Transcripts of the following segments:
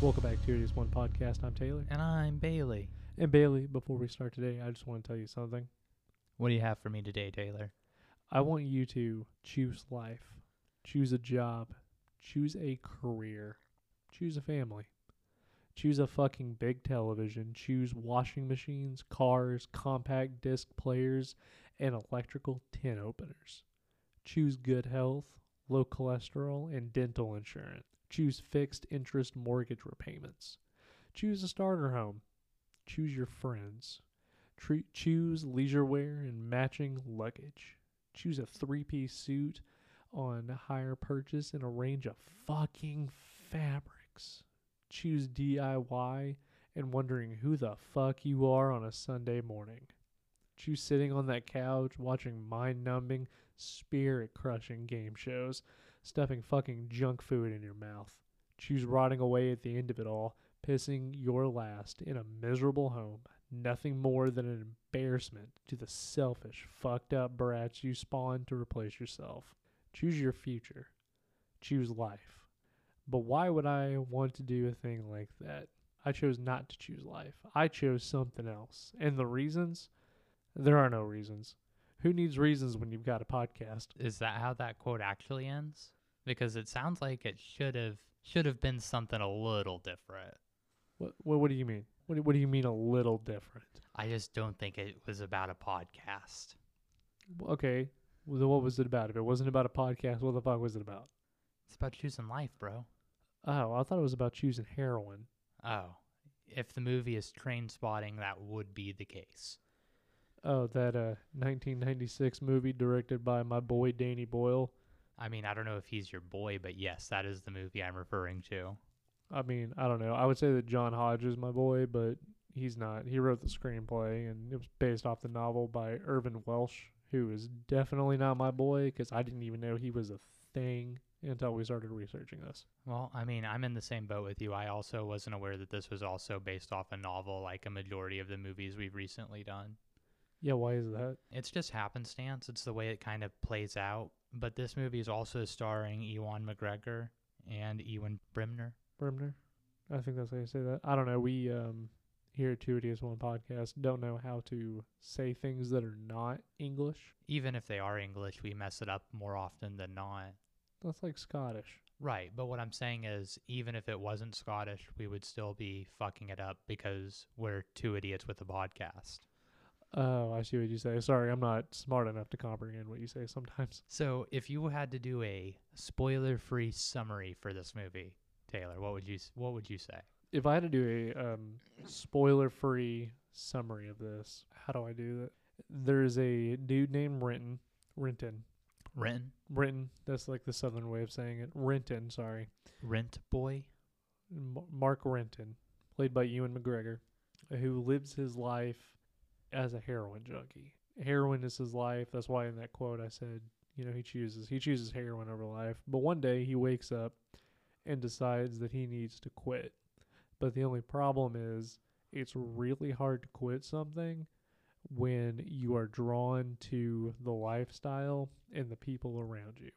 Welcome back to It Is One Podcast. I'm Taylor. And I'm Bailey. And Bailey, before we start today, I just want to tell you something. What do you have for me today, Taylor? I want you to choose life, choose a job, choose a career, choose a family, choose a fucking big television, choose washing machines, cars, compact disc players, and electrical tin openers. Choose good health, low cholesterol, and dental insurance. Choose fixed interest mortgage repayments. Choose a starter home. Choose your friends. Tre- choose leisure wear and matching luggage. Choose a three piece suit on hire purchase in a range of fucking fabrics. Choose DIY and wondering who the fuck you are on a Sunday morning. Choose sitting on that couch watching mind numbing, spirit crushing game shows, stuffing fucking junk food in your mouth. Choose rotting away at the end of it all, pissing your last in a miserable home, nothing more than an embarrassment to the selfish, fucked up brats you spawned to replace yourself. Choose your future. Choose life. But why would I want to do a thing like that? I chose not to choose life. I chose something else. And the reasons? There are no reasons. Who needs reasons when you've got a podcast? Is that how that quote actually ends? Because it sounds like it should have should have been something a little different. What what, what do you mean? What do, what do you mean a little different? I just don't think it was about a podcast. Okay. Well, what was it about? If it wasn't about a podcast, what the fuck was it about? It's about choosing life, bro. Oh, I thought it was about choosing heroin. Oh, if the movie is Trainspotting, that would be the case. Oh, that uh 1996 movie directed by my boy Danny Boyle. I mean, I don't know if he's your boy, but yes, that is the movie I'm referring to. I mean, I don't know. I would say that John Hodge is my boy, but he's not. He wrote the screenplay, and it was based off the novel by Irvine Welsh, who is definitely not my boy because I didn't even know he was a thing until we started researching this. Well, I mean, I'm in the same boat with you. I also wasn't aware that this was also based off a novel, like a majority of the movies we've recently done. Yeah, why is that? It's just happenstance. It's the way it kind of plays out. But this movie is also starring Ewan McGregor and Ewen Bremner. Bremner? I think that's how you say that. I don't know. We um here at Two Idiots One Podcast don't know how to say things that are not English. Even if they are English, we mess it up more often than not. That's like Scottish. Right, but what I'm saying is, even if it wasn't Scottish, we would still be fucking it up because we're two idiots with a podcast. Oh, I see what you say. Sorry, I'm not smart enough to comprehend what you say sometimes. So, if you had to do a spoiler-free summary for this movie, Taylor, what would you what would you say? If I had to do a um, spoiler-free summary of this, how do I do that? There's a dude named Renton. Renton. Rent Renton. That's like the southern way of saying it. Renton. Sorry. Rent Boy. M- Mark Renton, played by Ewan McGregor, who lives his life as a heroin junkie. Heroin is his life. That's why in that quote I said, you know, he chooses he chooses heroin over life. But one day he wakes up and decides that he needs to quit. But the only problem is it's really hard to quit something when you are drawn to the lifestyle and the people around you.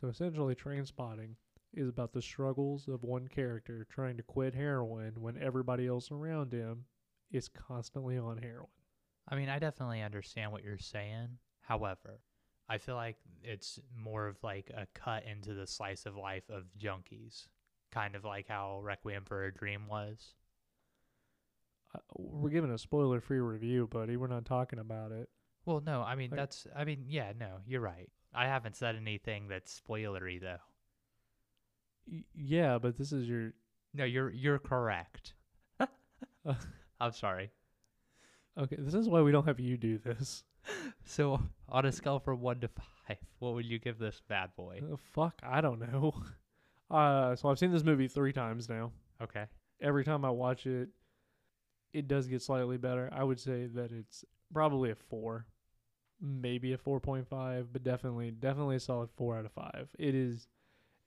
So essentially Trainspotting is about the struggles of one character trying to quit heroin when everybody else around him is constantly on heroin. I mean, I definitely understand what you're saying. However, I feel like it's more of like a cut into the slice of life of junkies, kind of like how Requiem for a Dream was. Uh, we're giving a spoiler free review, buddy. We're not talking about it. Well, no, I mean Like- that's I mean, yeah, no, you're right. I haven't said anything that's spoilery though. Y- yeah, but this is your. No, you're you're correct. I'm sorry. Okay, this is why we don't have you do this. So, on a scale from 1 to 5, what would you give this bad boy? Uh, fuck, I don't know. Uh, so I've seen this movie three times now. Okay. Every time I watch it, it does get slightly better. I would say that it's probably a four, maybe a four point five, but definitely, definitely a solid four out of five. It is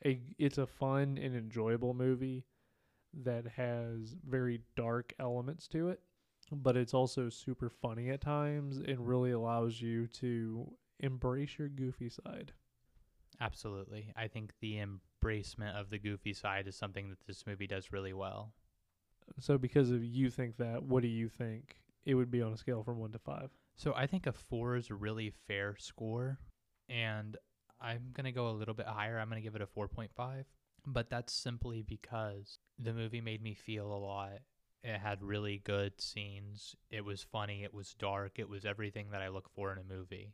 a, it's a fun and enjoyable movie that has very dark elements to it, but it's also super funny at times and really allows you to embrace your goofy side. Absolutely. I think the embracement of the goofy side is something that this movie does really well. So because of you think that, what do you think it would be on a scale from one to five? So I think a four is a really fair score, and I'm gonna go a little bit higher. I'm gonna give it a four point five, but that's simply because the movie made me feel a lot. It had really good scenes. It was funny. It was dark. It was everything that I look for in a movie.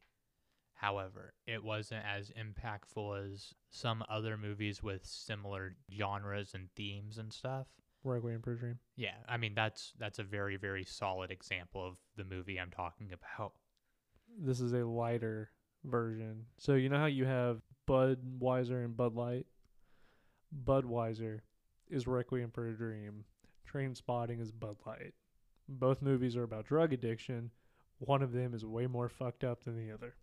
However, it wasn't as impactful as some other movies with similar genres and themes and stuff. Requiem for a Dream. Yeah, I mean that's that's a very very solid example of the movie I'm talking about. This is a lighter version. So you know how you have Budweiser and Bud Light? Budweiser is Requiem for a Dream. Trainspotting is Bud Light. Both movies are about drug addiction. One of them is way more fucked up than the other.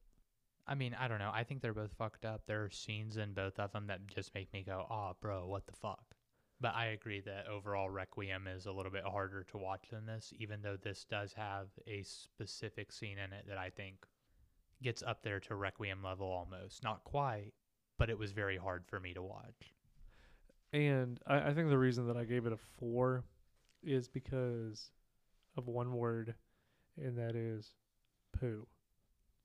I mean, I don't know. I think they're both fucked up. There are scenes in both of them that just make me go, "Oh, bro, what the fuck." But I agree that overall Requiem is a little bit harder to watch than this, even though this does have a specific scene in it that I think gets up there to Requiem level almost. Not quite, but it was very hard for me to watch. And I, I think the reason that I gave it a four is because of one word, and that is poo.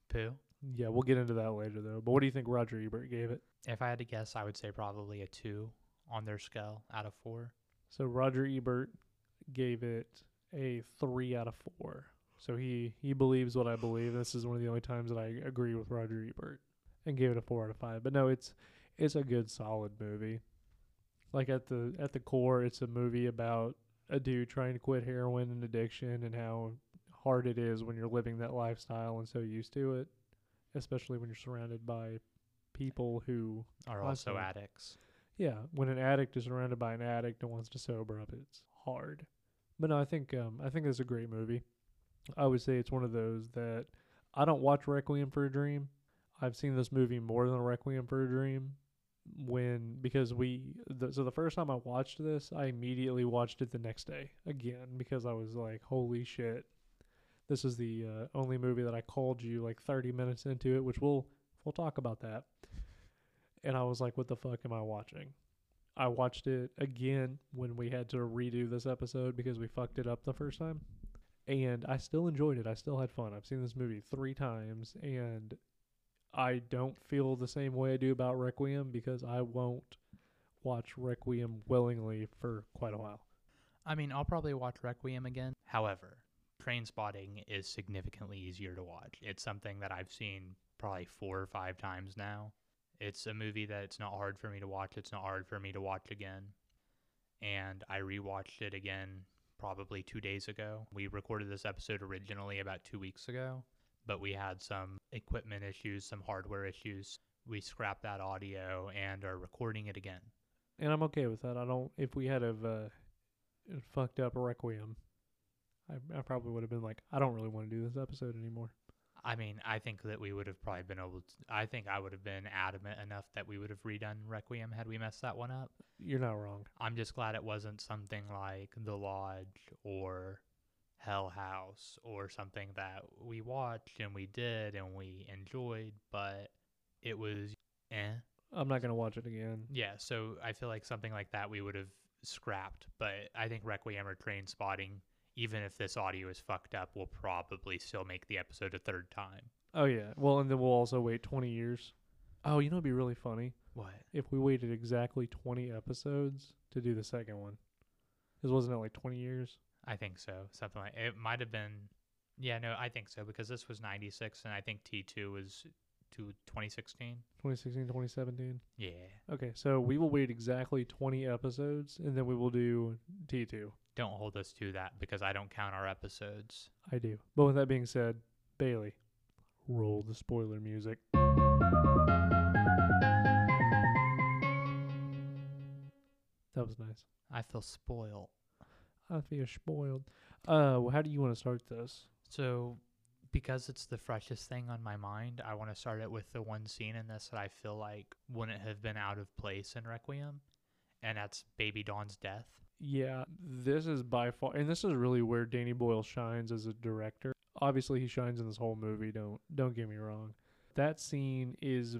Pooh? Yeah, we'll get into that later though. But what do you think Roger Ebert gave it? If I had to guess, I would say probably a two on their scale out of four. So Roger Ebert gave it a three out of four. So he he believes what I believe. This is one of the only times that I agree with Roger Ebert, and gave it a four out of five. But no, it's it's a good solid movie. Like at the at the core, it's a movie about a dude trying to quit heroin and addiction, and how hard it is when you're living that lifestyle and so used to it, especially when you're surrounded by people who Are also addicts. yeah, when an addict is surrounded by an addict and wants to sober up, it's hard. But no, I think um, I think it's a great movie. I would say it's one of those that I don't watch Requiem for a Dream. I've seen this movie more than Requiem for a Dream when because we the, so the first time I watched this, I immediately watched it the next day again because I was like, holy shit. This is the uh, only movie that I called you like 30 minutes into it, which we'll we'll talk about that. And I was like, what the fuck am I watching? I watched it again when we had to redo this episode because we fucked it up the first time. And I still enjoyed it. I still had fun. I've seen this movie three times and I don't feel the same way I do about Requiem because I won't watch Requiem willingly for quite a while. I mean, I'll probably watch Requiem again. However, Trainspotting is significantly easier to watch. It's something that I've seen probably four or five times now. It's a movie that it's not hard for me to watch. It's not hard for me to watch again. And I rewatched it again probably two days ago. We recorded this episode originally about two weeks ago, but we had some equipment issues, some hardware issues. We scrapped that audio and are recording it again. And I'm okay with that. I don't if we had have uh, fucked up Requiem, I, I probably would have been like, I don't really want to do this episode anymore. I mean, I think that we would have probably been able to. I think I would have been adamant enough that we would have redone Requiem had we messed that one up. You're not wrong. I'm just glad it wasn't something like The Lodge or Hell House or something that we watched and we did and we enjoyed, but it was eh. I'm not gonna watch it again. Yeah, so I feel like something like that we would have scrapped, but I think Requiem or Trainspotting, even if this audio is fucked up, will probably still make the episode a third time. Oh yeah. Well, and then we'll also wait 20 years. Oh, you know, it'd be really funny What? if we waited exactly 20 episodes to do the second one. Because wasn't it like 20 years? I think so. Something like it might have been. Yeah, no, I think so because this was 96 and I think T2 was to 2016. 2016, 2017. Yeah. Okay, so we will wait exactly 20 episodes, and then we will do T2. Don't hold us to that because I don't count our episodes. I do. But with that being said, Bailey, roll the spoiler music. That was nice. I feel spoiled. I feel spoiled. Uh, well, how do you want to start this? So, because it's the freshest thing on my mind, I want to start it with the one scene in this that I feel like wouldn't have been out of place in Requiem, and that's Baby Dawn's death. Yeah, this is by far, and this is really where Danny Boyle shines as a director. Obviously, he shines in this whole movie. Don't don't get me wrong. That scene is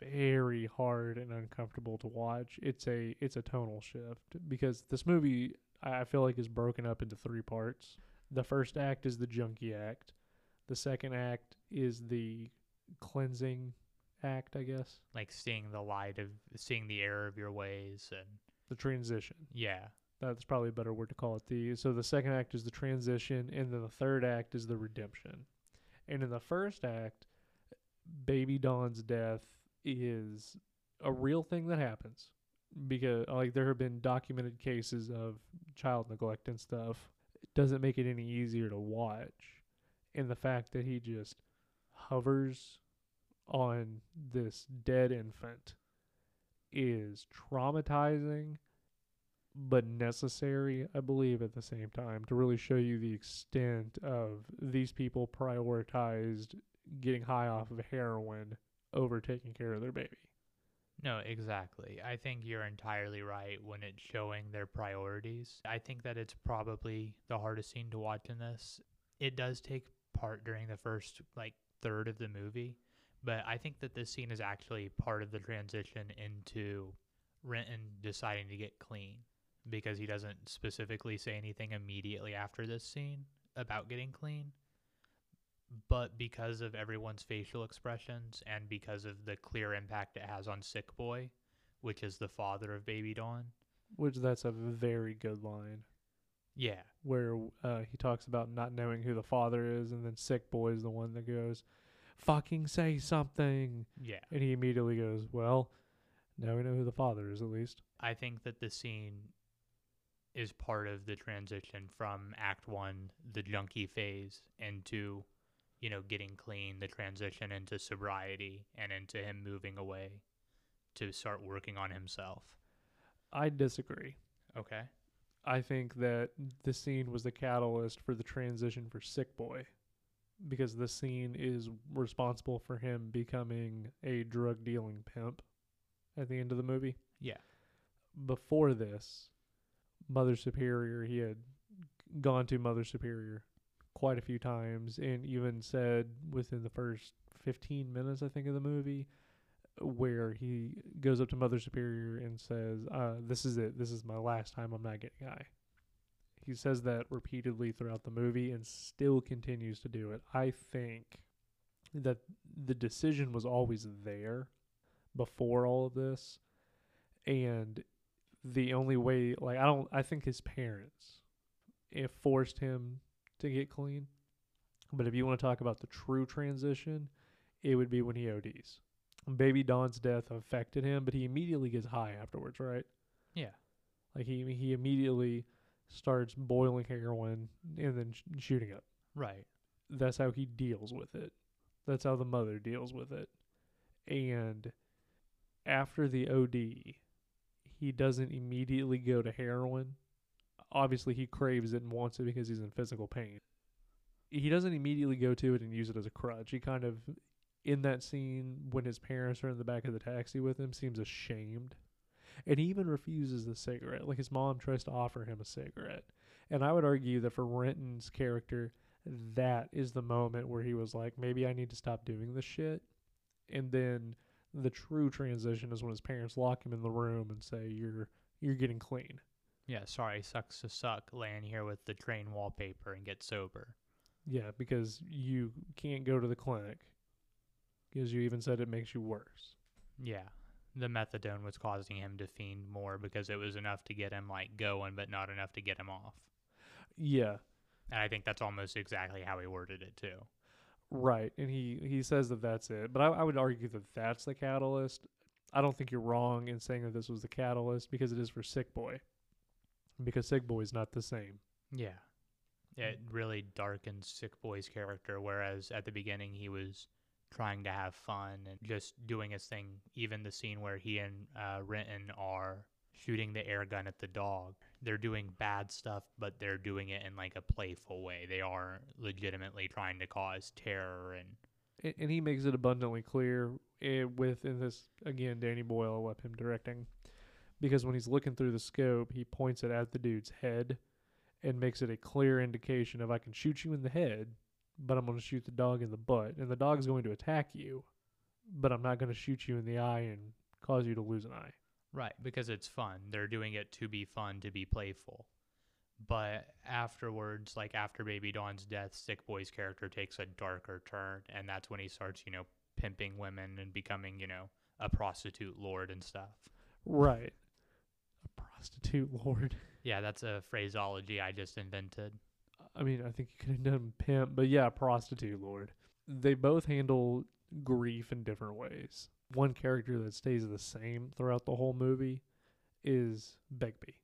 very hard and uncomfortable to watch. It's a it's a tonal shift because this movie I feel like is broken up into three parts. The first act is the junkie act. The second act is the cleansing act, I guess. Like seeing the light of seeing the error of your ways and The transition. yeah. That's probably a better word to call it. The so the second act is the transition, and then the third act is the redemption. And in the first act, Baby Dawn's death is a real thing that happens because like there have been documented cases of child neglect and stuff. It doesn't make it any easier to watch, and the fact that he just hovers on this dead infant is traumatizing but necessary, I believe, at the same time to really show you the extent of these people prioritized getting high off of heroin over taking care of their baby. No, exactly. I think you're entirely right when it's showing their priorities. I think that it's probably the hardest scene to watch in this. It does take part during the first like third of the movie, but I think that this scene is actually part of the transition into Renton deciding to get clean because he doesn't specifically say anything immediately after this scene about getting clean. But because of everyone's facial expressions and because of the clear impact it has on Sick Boy, which is the father of Baby Dawn. Which that's a very good line Yeah. where uh, he talks about not knowing who the father is, and then Sick Boy is the one that goes, "Fucking say something," Yeah. and he immediately goes, "Well, now we know who the father is at least." I think that the scene is part of the transition from Act One, the junkie phase, into, you know, getting clean, the transition into sobriety, and into him moving away to start working on himself. I disagree. Okay. I think that the scene was the catalyst for the transition for Sick Boy because the scene is responsible for him becoming a drug dealing pimp at the end of the movie. Yeah. Before this, Mother Superior, he had gone to Mother Superior quite a few times and even said within the first 15 minutes, I think, of the movie, where he goes up to Mother Superior and says, uh, "This is it. This is my last time. I'm not getting high." He says that repeatedly throughout the movie and still continues to do it. I think that the decision was always there before all of this, and the only way, like, I don't, I think his parents, it forced him to get clean. But if you want to talk about the true transition, it would be when he ODs. Baby Dawn's death affected him, but he immediately gets high afterwards, right? Yeah. Like he he immediately starts boiling heroin and then sh- shooting up. Right. That's how he deals with it. That's how the mother deals with it. And after the OD, he doesn't immediately go to heroin. Obviously, he craves it and wants it because he's in physical pain. He doesn't immediately go to it and use it as a crutch. He kind of, in that scene when his parents are in the back of the taxi with him, seems ashamed. And he even refuses the cigarette. Like his mom tries to offer him a cigarette. And I would argue that for Renton's character, that is the moment where he was like, maybe I need to stop doing this shit. And then the true transition is when his parents lock him in the room and say, "You're you're getting clean." Yeah. Sorry, sucks to suck. Laying here with the train wallpaper and get sober. Yeah, because you can't go to the clinic because you even said it makes you worse. Yeah. The methadone was causing him to fiend more because it was enough to get him like going, but not enough to get him off. Yeah, And I think that's almost exactly how he worded it too. right. And he he says that that's it, but I, I would argue that that's the catalyst. I don't think you're wrong in saying that this was the catalyst because it is for Sick Boy. Because Sick Boy is not the same. Yeah. It really darkens Sick Boy's character, whereas at the beginning he was trying to have fun and just doing his thing. Even the scene where he and uh, Renton are shooting the air gun at the dog, they're doing bad stuff, but they're doing it in like a playful way. They are legitimately trying to cause terror and and he makes it abundantly clear eh, with this again Danny Boyle what him directing because when he's looking through the scope he points it at the dude's head and makes it a clear indication of I can shoot you in the head but I'm going to shoot the dog in the butt and the dog's going to attack you but I'm not going to shoot you in the eye and cause you to lose an eye. Right, because it's fun. They're doing it to be fun, to be playful. But afterwards, like after Baby Dawn's death, Sick Boy's character takes a darker turn, and that's when he starts, you know, pimping women and becoming, you know, a prostitute lord and stuff. Right. Prostitute lord. Yeah, that's a phraseology I just invented. I mean, I think you could have done pimp, but yeah, prostitute lord. They both handle grief in different ways. One character that stays the same throughout the whole movie is Begbie.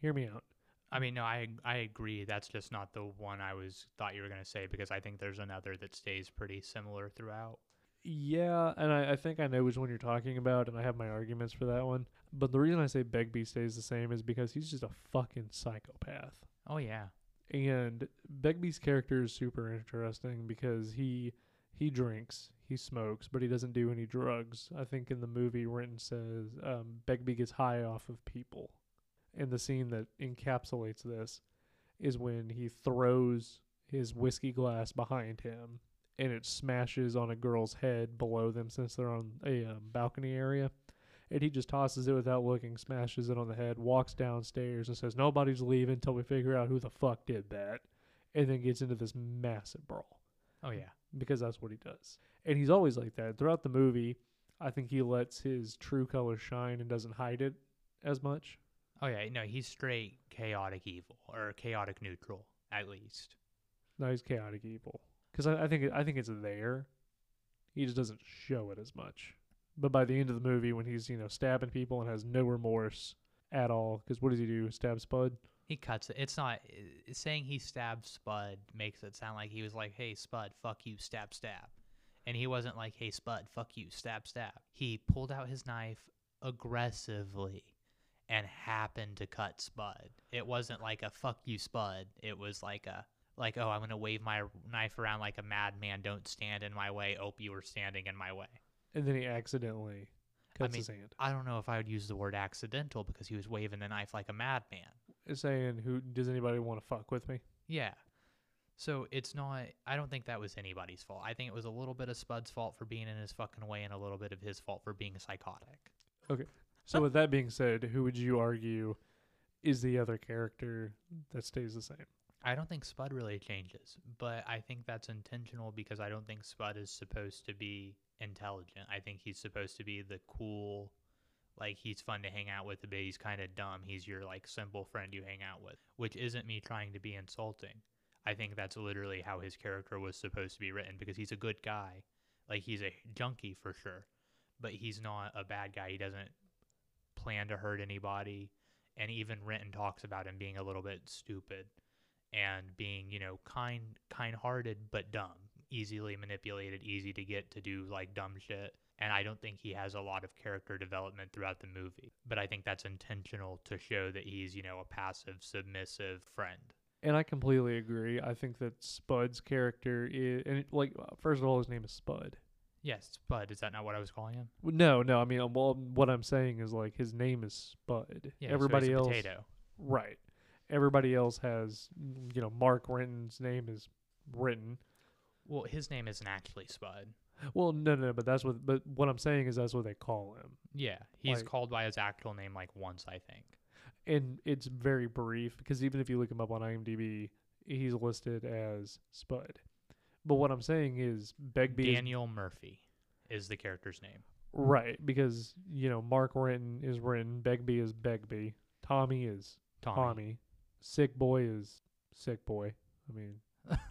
Hear me out. I mean, no, I I agree. That's just not the one I was thought you were gonna say because I think there's another that stays pretty similar throughout. Yeah, and I, I think I know which one you're talking about, and I have my arguments for that one. But the reason I say Begbie stays the same is because he's just a fucking psychopath. Oh yeah, And Begbie's character is super interesting because he he drinks, he smokes, but he doesn't do any drugs. I think in the movie Renton says um, Begbie gets high off of people. And the scene that encapsulates this is when he throws his whiskey glass behind him and it smashes on a girl's head below them since they're on a um, balcony area. And he just tosses it without looking, smashes it on the head, walks downstairs, and says, Nobody's leaving until we figure out who the fuck did that. And then gets into this massive brawl oh yeah. because that's what he does. And he's always like that. Throughout the movie, I think he lets his true colors shine and doesn't hide it as much. Oh yeah. No, he's straight chaotic evil or chaotic neutral at least. No, he's chaotic evil. Because I, I think I think it's there. He just doesn't show it as much. But by the end of the movie, when he's you know stabbing people and has no remorse at all, because what does he do? Stab Spud? He cuts it. It's not i- saying he stabbed Spud makes it sound like he was like, "Hey Spud, fuck you, stab stab," and he wasn't like, "Hey Spud, fuck you, stab stab." He pulled out his knife aggressively and happened to cut Spud. It wasn't like a "fuck you, Spud." It was like a like, "Oh, I'm gonna wave my knife around like a madman. Don't stand in my way. Oh, you were standing in my way." And then he accidentally cuts his hand, I don't know if I would use the word accidental because he was waving the knife like a madman. saying, "Who does anybody want to fuck with me?" Yeah. So it's not. I don't think that was anybody's fault. I think it was a little bit of Spud's fault for being in his fucking way, and a little bit of his fault for being psychotic. Okay. So with that being said, who would you argue is the other character that stays the same? I don't think Spud really changes, but I think that's intentional because I don't think Spud is supposed to be intelligent. I think he's supposed to be the cool, like he's fun to hang out with, but he's kind of dumb. He's your like simple friend you hang out with, which isn't me trying to be insulting. I think that's literally how his character was supposed to be written because he's a good guy. Like he's a junkie for sure, but he's not a bad guy. He doesn't plan to hurt anybody. And even Renton talks about him being a little bit stupid and being, you know, kind kind-hearted but dumb, easily manipulated, easy to get to do like dumb shit. And I don't think he has a lot of character development throughout the movie. But I think that's intentional to show that he's, you know, a passive, submissive friend. And I completely agree. I think that Spud's character is, and it, like, first of all, his name is Spud. Yes, Spud. Is that not what I was calling him? No, no. I mean, um, well, what I'm saying is like his name is Spud. Yeah. so Everybody a else, Potato. right? Everybody else has, you know, Mark Renton's name is Renton. Well, his name isn't actually Spud. Well, no, no, but that's what. But what I'm saying is that's what they call him, Yeah, he's Like- called by his actual name like once, I think. and it's very brief because even if you look him up on IMDb, he's listed as Spud. But what I'm saying is Begbie is Daniel Murphy is the character's name. right because you know Mark Renton is Renton, Begbie is Begbie, Tommy is Tommy. Tommy. Sick boy is sick boy. I mean,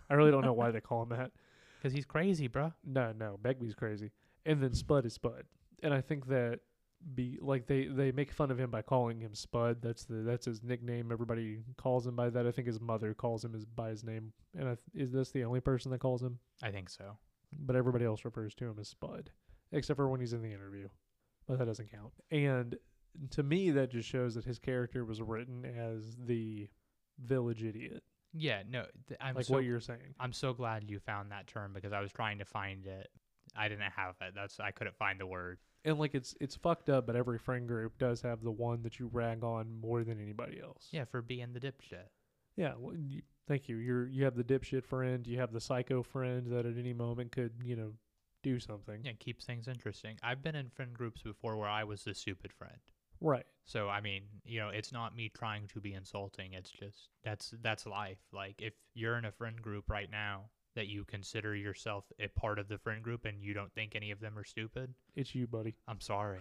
I really don't know why they call him that. Because he's crazy, bruh. No, no, Begbie's crazy, and then Spud is Spud, and I think that be like they they make fun of him by calling him Spud. That's the that's his nickname. Everybody calls him by that. I think his mother calls him his by his name, and I, th- is this the only person that calls him? I think so. But everybody else refers to him as Spud, except for when he's in the interview, but that doesn't count. And to me, that just shows that his character was written as the village idiot, Yeah, no, th- I'm like so what you're saying. I'm so glad you found that term because I was trying to find it. I didn't have it. That's I couldn't find the word. And like it's it's fucked up, but every friend group does have the one that you rag on more than anybody else. Yeah, for being the dipshit. Yeah. Well, you, thank you. You're you have the dipshit friend. You have the psycho friend that at any moment could you know do something. Yeah, keeps things interesting. I've been in friend groups before where I was the stupid friend. Right. So I mean, you know, it's not me trying to be insulting. It's just that's that's life. Like if you're in a friend group right now that you consider yourself a part of the friend group and you don't think any of them are stupid, It's you, buddy. I'm sorry,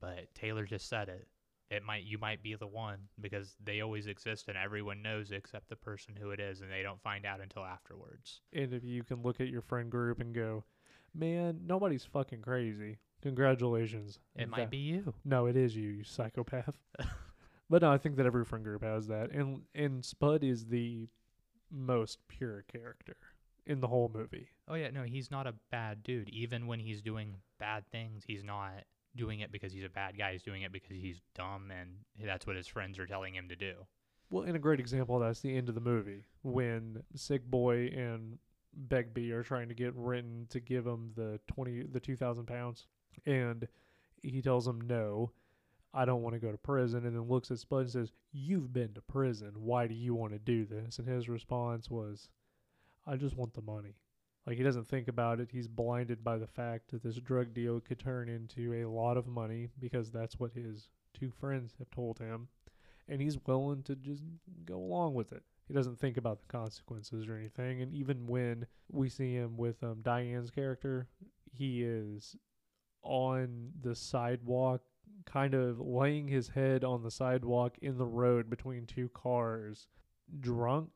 but Taylor just said it. It might you might be the one because they always exist and everyone knows except the person who it is and they don't find out until afterwards. And if you can look at your friend group and go, man, nobody's fucking crazy. Congratulations. It In might fact- be you. No, it is you, you psychopath. but no, I think that every friend group has that. And and Spud is the most pure character in the whole movie. Oh yeah, no, he's not a bad dude. Even when he's doing bad things, he's not doing it because he's a bad guy. He's doing it because he's dumb and that's what his friends are telling him to do. Well, and a great example of that's the end of the movie when Sick Boy and Begbie are trying to get Renton to give him the twenty, the two thousand pounds, and he tells him no, I don't want to go to prison, and then looks at Spud and says, "You've been to prison. Why do you want to do this?" And his response was, "I just want the money." Like he doesn't think about it. He's blinded by the fact that this drug deal could turn into a lot of money because that's what his two friends have told him and he's willing to just go along with it. He doesn't think about the consequences or anything. And even when we see him with um, Diane's character, he is on the sidewalk, kind of laying his head on the sidewalk in the road between two cars, drunk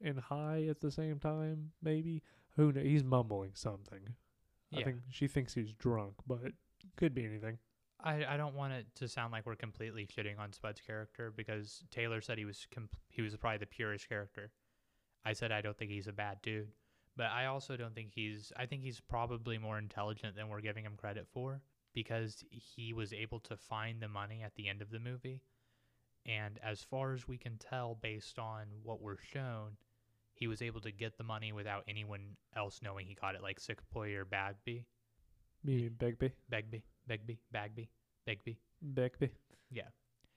and high at the same time. Maybe who knows? He's mumbling something. I think she thinks he's drunk, but could be anything. I, I don't want it to sound like we're completely shitting on Spud's character because Taylor said he was com- he was probably the purest character. I said I don't think he's a bad dude, but I also don't think he's I think he's probably more intelligent than we're giving him credit for because he was able to find the money at the end of the movie. And as far as we can tell based on what we're shown, he was able to get the money without anyone else knowing he got it like Sick Boy or Bagby. Maybe Begbie. Bagby, Bagby, Bagby, Bagby. Begbie. Yeah.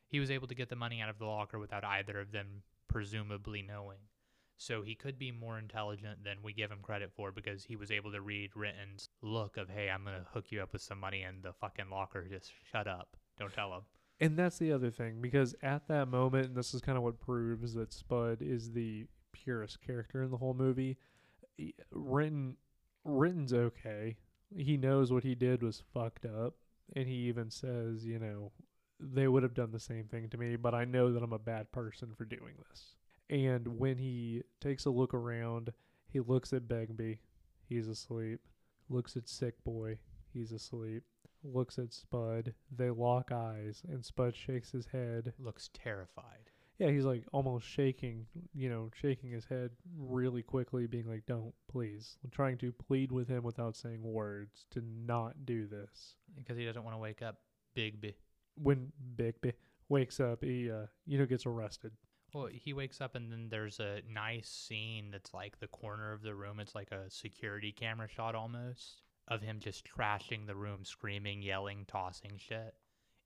He was able to get the money out of the locker without either of them presumably knowing. So he could be more intelligent than we give him credit for because he was able to read Renton's look of, hey, I'm going to hook you up with some money and the fucking locker just shut up. Don't tell him. And that's the other thing because at that moment, and this is kind of what proves that Spud is the purest character in the whole movie. Renton, Renton's okay. He knows what he did was fucked up, and he even says, you know, they would have done the same thing to me, but I know that I'm a bad person for doing this. And when he takes a look around, he looks at Begbie, he's asleep. Looks at Sick Boy, he's asleep looks at Spud. They lock eyes, and Spud shakes his head. Looks terrified. Yeah, he's like almost shaking, you know, shaking his head really quickly, being like, "Don't, please." I'm trying to plead with him without saying words to not do this. Because he doesn't want to wake up Begbie. When Begbie wakes up, he, uh, you know, gets arrested. Well, he wakes up and then there's a nice scene that's like the corner of the room. It's like a security camera shot almost of him just trashing the room, screaming, yelling, tossing shit.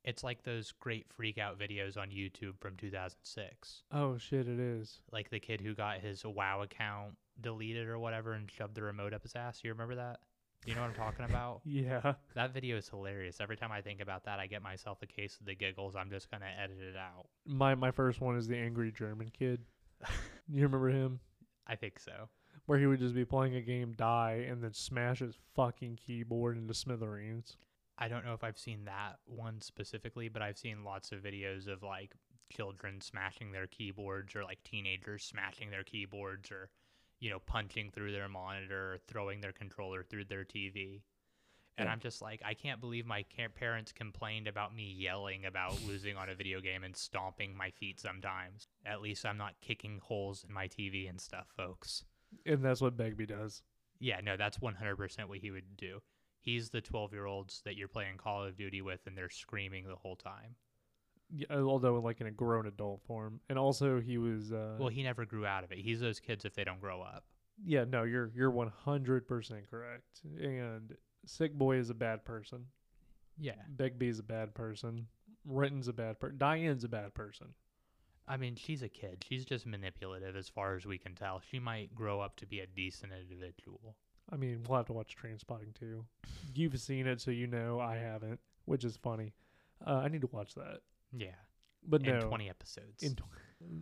It's like those great freak out videos on YouTube from 2006. Oh shit, it is. Like the kid who got his WoW account deleted or whatever and shoved the remote up his ass. You remember that? Do you know what I'm talking about? Yeah. That video is hilarious. Every time I think about that, I get myself a case of the giggles. I'm just going to edit it out. My my first one is the angry German kid. you remember him? I think so. Where he would just be playing a game, die, and then smash his fucking keyboard into smithereens. I don't know if I've seen that one specifically, but I've seen lots of videos of like children smashing their keyboards or like teenagers smashing their keyboards or, you know, punching through their monitor throwing their controller through their TV. And Yeah. I'm just like, I can't believe my parents complained about me yelling about losing on a video game and stomping my feet sometimes. At least I'm not kicking holes in my TV and stuff, folks. And that's what Begbie does. Yeah, no, that's 100% what he would do. He's the 12 year olds that you're playing Call of Duty with and they're screaming the whole time. Yeah, although like in a grown adult form. And also he was uh Well, he never grew out of it. He's those kids if they don't grow up. yeah, no, you're you're 100% correct. And Sick Boy is a bad person. Yeah. Begbie is a bad person. Renton's a bad person. Diane's a bad person. I mean, she's a kid. She's just manipulative as far as we can tell. She might grow up to be a decent individual. I mean, we'll have to watch Trainspotting too. You've seen it, so you know I haven't, which is funny. Uh, I need to watch that. Yeah, But in no, 20 episodes. in tw-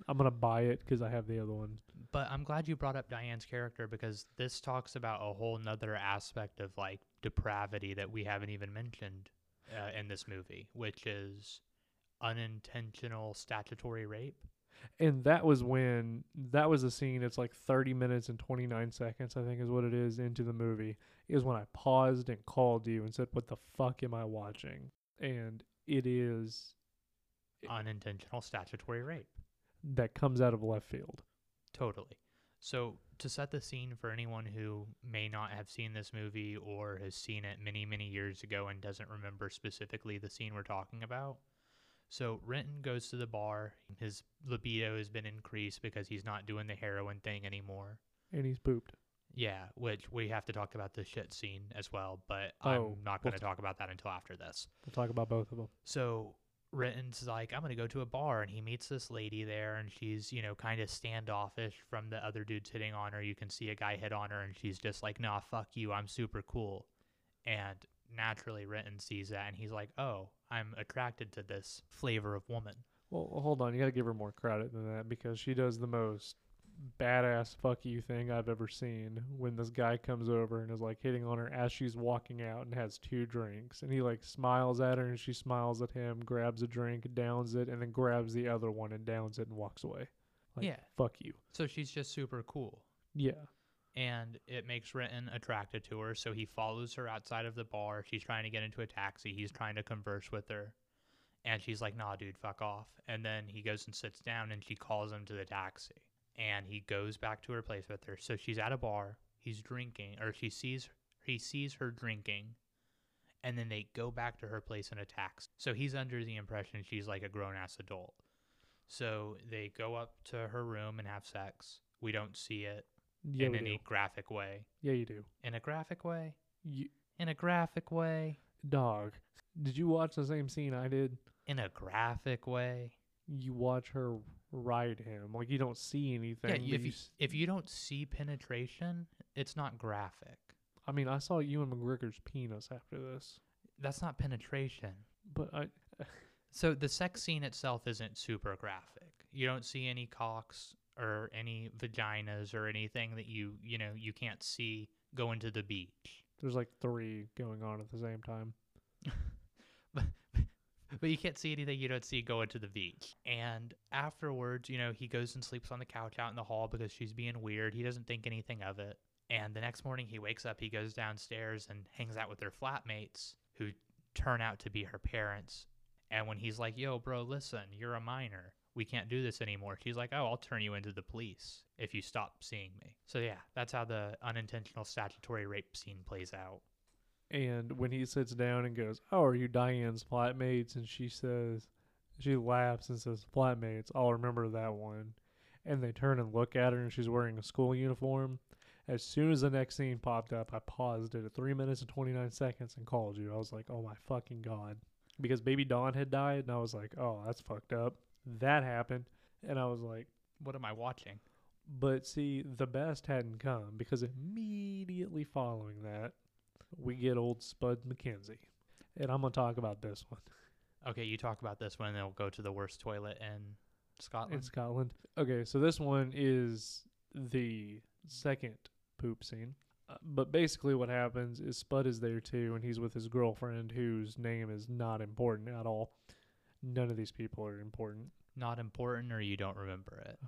I'm gonna buy it because I have the other one. But I'm glad you brought up Diane's character because this talks about a whole nother aspect of like depravity that we haven't even mentioned uh, in this movie, which is unintentional statutory rape. And that was when that was a scene. It's like 30 minutes and 29 seconds, I think, is what it is into the movie. Is when I paused and called you and said, "What the fuck am I watching?" And it is Unintentional statutory rape. that comes out of left field. Totally. So, to set the scene for anyone who may not have seen this movie or has seen it many, many years ago and doesn't remember specifically the scene we're talking about. So, Renton goes to the bar. His libido has been increased because he's not doing the heroin thing anymore. And he's pooped. Yeah, which we have to talk about the shit scene as well, but Oh, I'm not we'll going to talk about that until after this. We'll talk about both of them. So Renton's like, I'm gonna go to a bar, and he meets this lady there, and she's, you know, kind of standoffish from the other dudes hitting on her. You can see a guy hit on her, and she's just like, Nah, fuck you, I'm super cool. And naturally, Renton sees that, and he's like, Oh, I'm attracted to this flavor of woman. Well, hold on. You got to give her more credit than that because she does the most badass fuck you thing I've ever seen when this guy comes over and is like hitting on her as she's walking out and has two drinks. And he like smiles at her and she smiles at him, grabs a drink, downs it, and then grabs the other one and downs it and walks away. Like, Yeah. Fuck you. So she's just super cool. Yeah. and it makes Renton attracted to her. So he follows her outside of the bar. She's trying to get into a taxi. He's trying to converse with her. And she's like, nah, dude, fuck off. And then he goes and sits down and she calls him to the taxi. And he goes back to her place with her. So she's at a bar. He's drinking, or she sees he sees her drinking. And then they go back to her place and a taxi. So he's under the impression she's like a grown ass adult. So they go up to her room and have sex. We don't see it Yeah, in any do. graphic way. Yeah, you do. In a graphic way? You, In a graphic way? dog. Did you watch the same scene I did? In a graphic way? You watch her ride him. Like you don't see anything. Yeah, if you s- if you don't see penetration, it's not graphic. I mean, I saw Ewan McGregor's penis after this, That's not penetration. but I So the sex scene itself isn't super graphic. You don't see any cocks or any vaginas or anything that you, you know, you can't see go into the beach. there's like three going on at the same time. but you can't see anything you don't see go into the beach. And afterwards, you know, he goes and sleeps on the couch out in the hall because she's being weird. He doesn't think anything of it. And the next morning, he wakes up, he goes downstairs and hangs out with her flatmates who turn out to be her parents. And when he's like, yo, bro, listen, you're a minor. We can't do this anymore. She's like, oh, I'll turn you into the police if you stop seeing me. So, yeah, that's how the unintentional statutory rape scene plays out. And when he sits down and goes, "Oh, are you Diane's flatmates?" and she says, she laughs and says, "Flatmates, I'll remember that one." And they turn and look at her, and she's wearing a school uniform. As soon as the next scene popped up, I paused it at three minutes and twenty nine seconds and called you. I was like, "Oh my fucking god!" Because Baby Dawn had died, and I was like, "Oh, that's fucked up." That happened, and I was like. What am I watching? But see, the best hadn't come because immediately following that, we get old Spud McKenzie. And I'm going to talk about this one Okay, you talk about this one, and then we'll go to the worst toilet in Scotland. in Scotland. Okay, so this one is the second poop scene. Uh, but basically, what happens is Spud is there too, and he's with his girlfriend, whose name is not important at all. None of these people are important. Not important, or you don't remember it.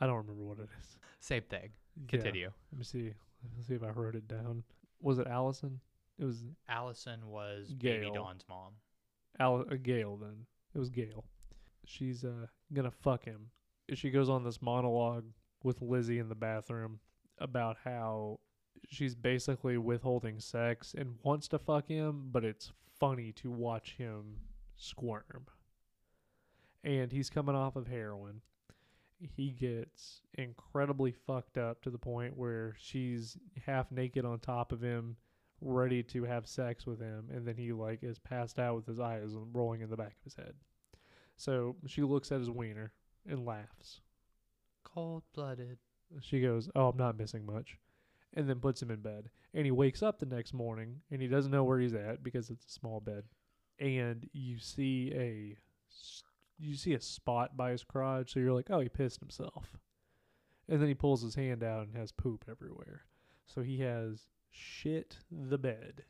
I don't remember what it is. Same thing. Yeah, Continue. let me see. Let's see if I wrote it down. Was it Allison? It was Allison was Baby Gail. Dawn's mom. Al- uh, Gail then. It was Gail. She's uh gonna fuck him. She goes on this monologue with Lizzie in the bathroom about how she's basically withholding sex and wants to fuck him, but it's funny to watch him squirm. And he's coming off of heroin. He gets incredibly fucked up to the point where she's half naked on top of him ready to have sex with him and then he like is passed out with his eyes rolling in the back of his head so she looks at his wiener and laughs Cold blooded. she goes oh i'm not missing much and then puts him in bed. And he wakes up the next morning and he doesn't know where he's at because it's a small bed. And you see a you see a spot by his crotch, so you're like, "Oh, he pissed himself." And then he pulls his hand out and has poop everywhere. So he has shit the bed,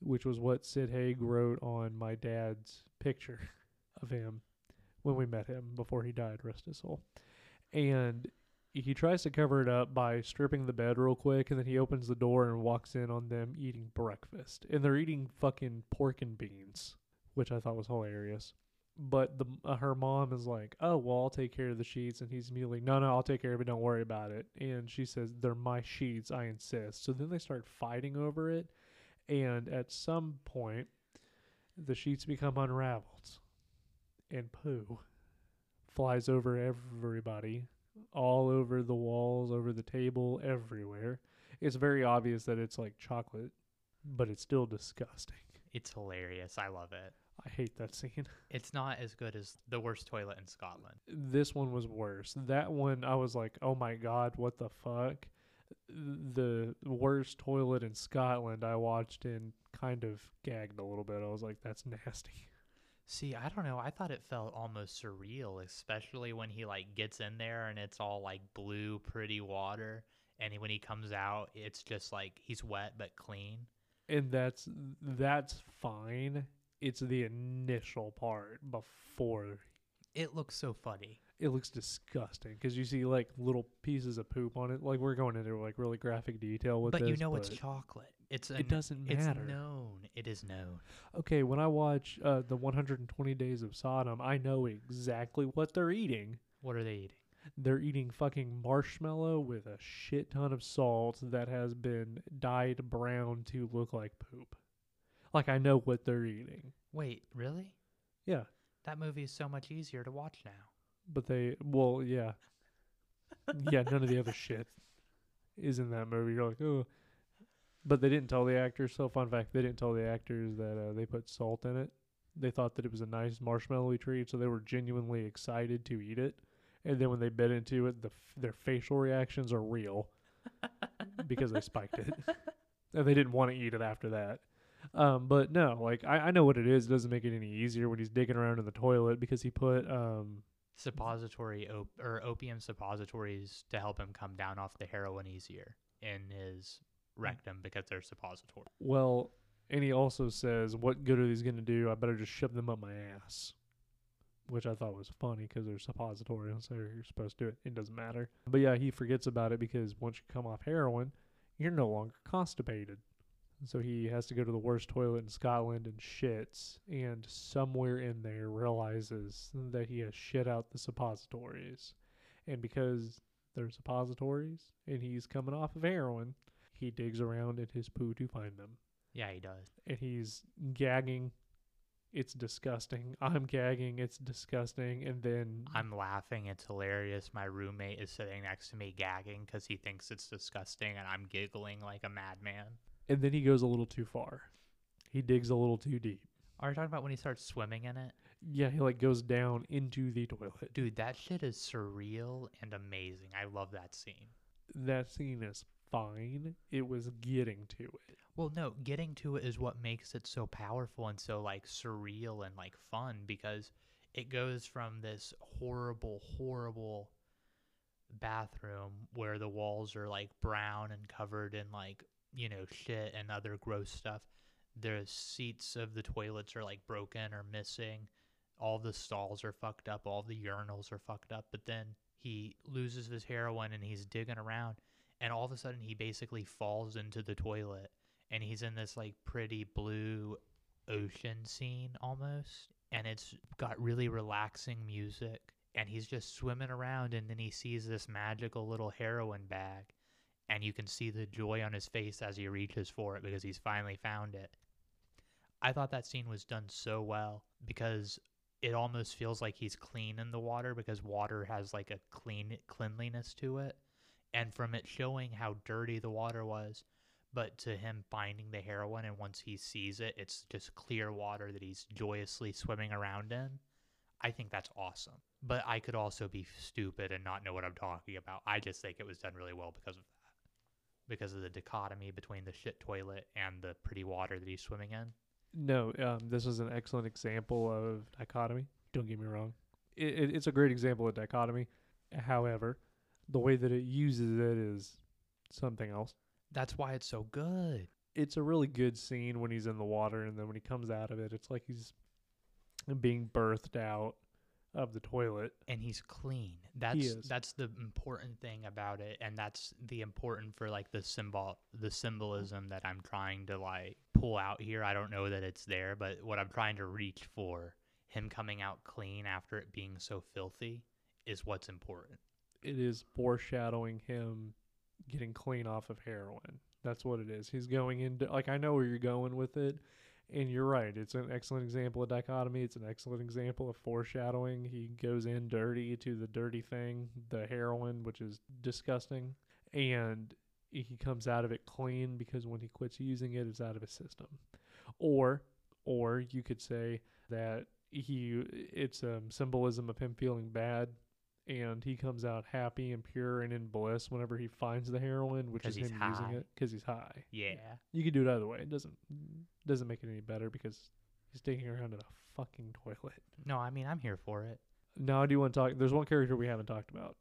which was what Sid Haig wrote on my dad's picture of him when we met him before he died, rest his soul. And he tries to cover it up by stripping the bed real quick, and then he opens the door and walks in on them eating breakfast. And they're eating fucking pork and beans, which I thought was hilarious. But the uh, her mom is like, "Oh, well, I'll take care of the sheets," and he's immediately, "No, no, I'll take care of it. Don't worry about it." And she says, "They're my sheets. I insist." So then they start fighting over it, and at some point, the sheets become unraveled, and poo flies over everybody, all over the walls, over the table, everywhere. It's very obvious that it's like chocolate, but it's still disgusting. It's hilarious. I love it. I hate that scene. It's not as good as the worst toilet in Scotland. This one was worse. That one, I was like, oh my god, what the fuck? The worst toilet in Scotland, I watched and kind of gagged a little bit. I was like, that's nasty. See, I don't know. I thought it felt almost surreal, especially when he like gets in there and it's all like blue, pretty water, and when he comes out, it's just like he's wet but clean. And that's that's fine. It's the initial part before It looks so funny. it looks disgusting because you see like little pieces of poop on it. Like we're going into like really graphic detail with but this, you know it's chocolate. It's It doesn't matter. it's known. It is known. okay. When I watch uh, the 120 Days of Sodom, I know exactly what they're eating. What are they eating? They're eating fucking marshmallow with a shit ton of salt that has been dyed brown to look like poop. Like I know what they're eating. Wait, really? Yeah, That movie is so much easier to watch now. but they well, yeah, yeah. None of the other shit is in that movie. You're like, oh, but they didn't tell the actors. So fun fact, they didn't tell the actors that uh, they put salt in it. They thought that it was a nice marshmallowy treat, so they were genuinely excited to eat it. And then when they bit into it, the f- their facial reactions are real because they spiked it, and they didn't want to eat it after that. Um, but no, like I, I know what it is. It doesn't make it any easier when he's digging around in the toilet because he put um Suppository op- or opium suppositories to help him come down off the heroin easier in his rectum because they're suppository. Well, and he also says, "What good are these going to do? I better just shove them up my ass," which I thought was funny because they're suppository, so you're supposed to do it. It doesn't matter. But yeah, he forgets about it because once you come off heroin, you're no longer constipated. So he has to go to the worst toilet in Scotland and shits, and somewhere in there realizes that he has shit out the suppositories, and because they're suppositories and he's coming off of heroin, he digs around in his poo to find them Yeah, he does. and he's gagging. It's disgusting. I'm gagging. It's disgusting. And then I'm laughing. It's hilarious. My roommate is sitting next to me gagging because he thinks it's disgusting, and I'm giggling like a madman. And then he goes a little too far. He digs a little too deep. Are you talking about when he starts swimming in it? Yeah, he like goes down into the toilet. Dude, that shit is surreal and amazing. I love that scene. That scene is fine. It was getting to it. Well, no, getting to it is what makes it so powerful and so like surreal and like fun because it goes from this horrible, horrible bathroom where the walls are like brown and covered in like, you know, shit and other gross stuff. The seats of the toilets are like broken or missing. All the stalls are fucked up. All the urinals are fucked up. But then he loses his heroin and he's digging around. And all of a sudden, he basically falls into the toilet and he's in this like pretty blue ocean scene almost and it's got really relaxing music and he's just swimming around and then he sees this magical little heroin bag and you can see the joy on his face as he reaches for it because he's finally found it. I thought that scene was done so well because it almost feels like he's clean in the water because water has like a clean cleanliness to it. And from it showing how dirty the water was but to him finding the heroin and once he sees it it's just clear water that he's joyously swimming around in. I think that's awesome. But i could also be stupid and not know what i'm talking about. I just think it was done really well because of because of the dichotomy between the shit toilet and the pretty water that he's swimming in. No, um, this is an excellent example of dichotomy. Don't get me wrong. It, it, it's a great example of dichotomy. However, the way that it uses it is something else. That's why it's so good. It's a really good scene when he's in the water, and then when he comes out of it, it's like he's being birthed out of the toilet. and he's clean. That's is. that's the important thing about it, and that's the important for like the symbol, the symbolism that I'm trying to like pull out here. I don't know that it's there, but what I'm trying to reach for, him coming out clean after it being so filthy, is what's important. It is foreshadowing him getting clean off of heroin. That's what it is. He's going into like I know where you're going with it, and you're right. It's an excellent example of dichotomy. It's an excellent example of foreshadowing. He goes in dirty to the dirty thing, the heroin, which is disgusting, and he comes out of it clean because when he quits using it, it's out of his system. Or, or you could say that he it's a symbolism of him feeling bad and he comes out happy and pure and in bliss whenever he finds the heroin, which is him high. using it because he's high. Yeah. You could do it either way. It doesn't doesn't make it any better because he's taking her around in a fucking toilet. No, I mean I'm here for it. Now I do want to talk. There's one character we haven't talked about,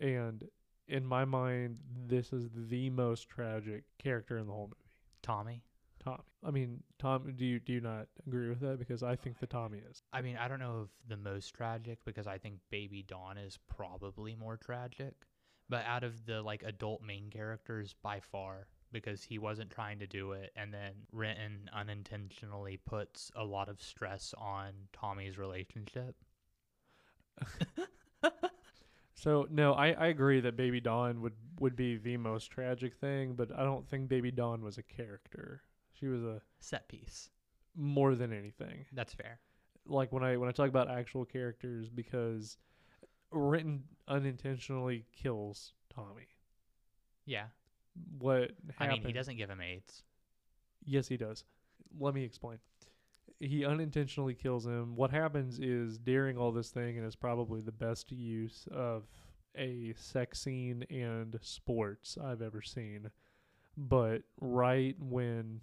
and in my mind, this is the most tragic character in the whole movie. Tommy. Tommy. I mean, Tom. Do you do you not agree with that? Because I think the Tommy is. I mean, I don't know if the most tragic because I think Baby Dawn is probably more tragic. But out of the like adult main characters by far because he wasn't trying to do it and then Renton unintentionally puts a lot of stress on Tommy's relationship. So no, I, I agree that Baby Dawn would would be the most tragic thing, but I don't think Baby Dawn was a character. She was a Set piece. more than anything. That's fair. Like when I when I talk about actual characters, because Renton unintentionally kills Tommy. Yeah. What I mean, he doesn't give him AIDS. Yes, he does. Let me explain. He unintentionally kills him. What happens is during all this thing, and it's probably the best use of a sex scene and sports I've ever seen. But right when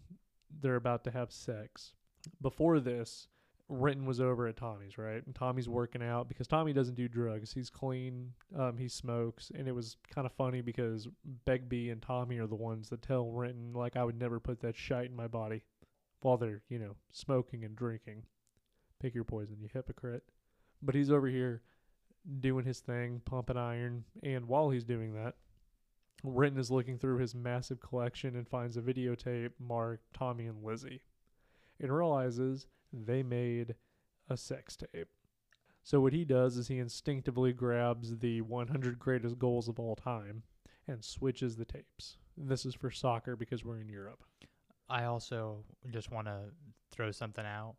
they're about to have sex, before this, Renton was over at Tommy's, right? And Tommy's working out because Tommy doesn't do drugs. He's clean. Um, he smokes, and it was kind of funny because Begbie and Tommy are the ones that tell Renton like I would never put that shite in my body while they're you know smoking and drinking. Pick your poison, you hypocrite. But he's over here doing his thing, pumping iron, and while he's doing that, Renton is looking through his massive collection and finds a videotape marked Tommy and Lizzie, and realizes they made a sex tape. So what he does is he instinctively grabs the 100 greatest goals of all time and switches the tapes. This is for soccer because we're in Europe. I also just want to throw something out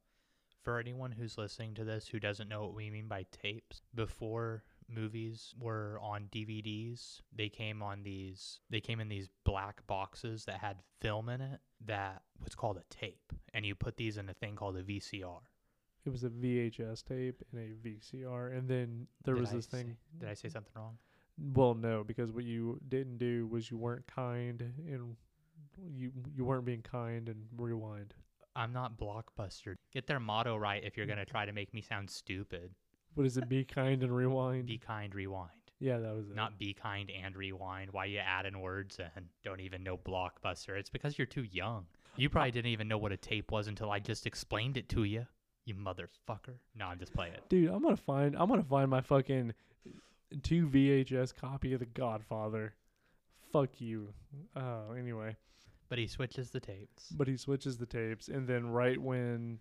for anyone who's listening to this who doesn't know what we mean by tapes. Before movies were on DVDs, they came on these they came in these black boxes that had film in it that was called a tape and you put these in a thing called a VCR. It was a VHS tape and a VCR, and then there Did was I this say- thing. Did I say something wrong? Well, no, because what you didn't do was you weren't kind and you you weren't being kind and rewind. I'm not Blockbuster. Get their motto right if you're mm. going to try to make me sound stupid. What is it? Be kind and rewind. Be kind, rewind. yeah, that was it. Not be kind and rewind. Why you add in words and don't even know Blockbuster? It's because you're too young. You probably didn't even know what a tape was until I just explained it to you. You motherfucker. No, I'm just playing. It. Dude. I'm gonna find. I'm gonna find my fucking two VHS copy of The Godfather. Fuck you. Oh, anyway. But he switches the tapes. But he switches the tapes, and then right when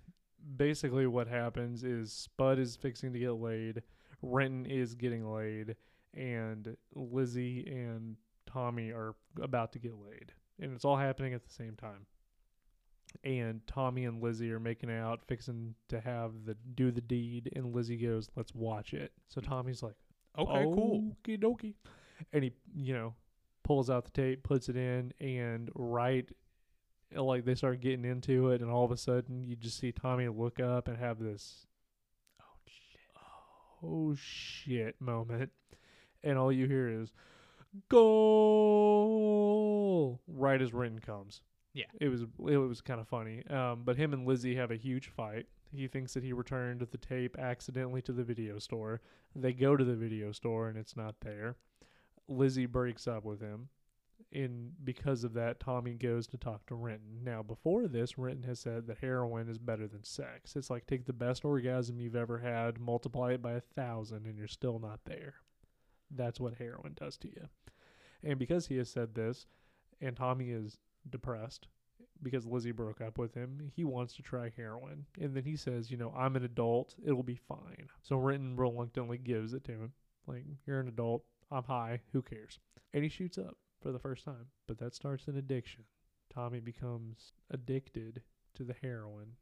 basically what happens is Spud is fixing to get laid, Renton is getting laid, and Lizzie and Tommy are about to get laid. And it's all happening at the same time. And Tommy and Lizzie are making out, fixing to have the do the deed, and Lizzie goes, "Let's watch it." So Tommy's like, Okay, cool. Okie dokie. And he, you know, pulls out the tape, puts it in, and right, like they start getting into it, and all of a sudden you just see Tommy look up and have this, Oh, shit. oh shit moment, and all you hear is, goal right as Renton comes. Yeah. It was it was kind of funny. Um, but him and Lizzie have a huge fight. He thinks that he returned the tape accidentally to the video store. They go to the video store and it's not there. Lizzie breaks up with him. And because of that, Tommy goes to talk to Renton. Now, before this, Renton has said that heroin is better than sex. It's like take the best orgasm you've ever had, multiply it by a thousand, and you're still not there. That's what heroin does to you. And because he has said this, and Tommy is depressed because Lizzie broke up with him, he wants to try heroin. And then he says, You know, I'm an adult, it'll be fine. So Renton reluctantly gives it to him. Like, you're an adult, I'm high, who cares? And he shoots up for the first time. But that starts an addiction. Tommy becomes addicted to the heroin,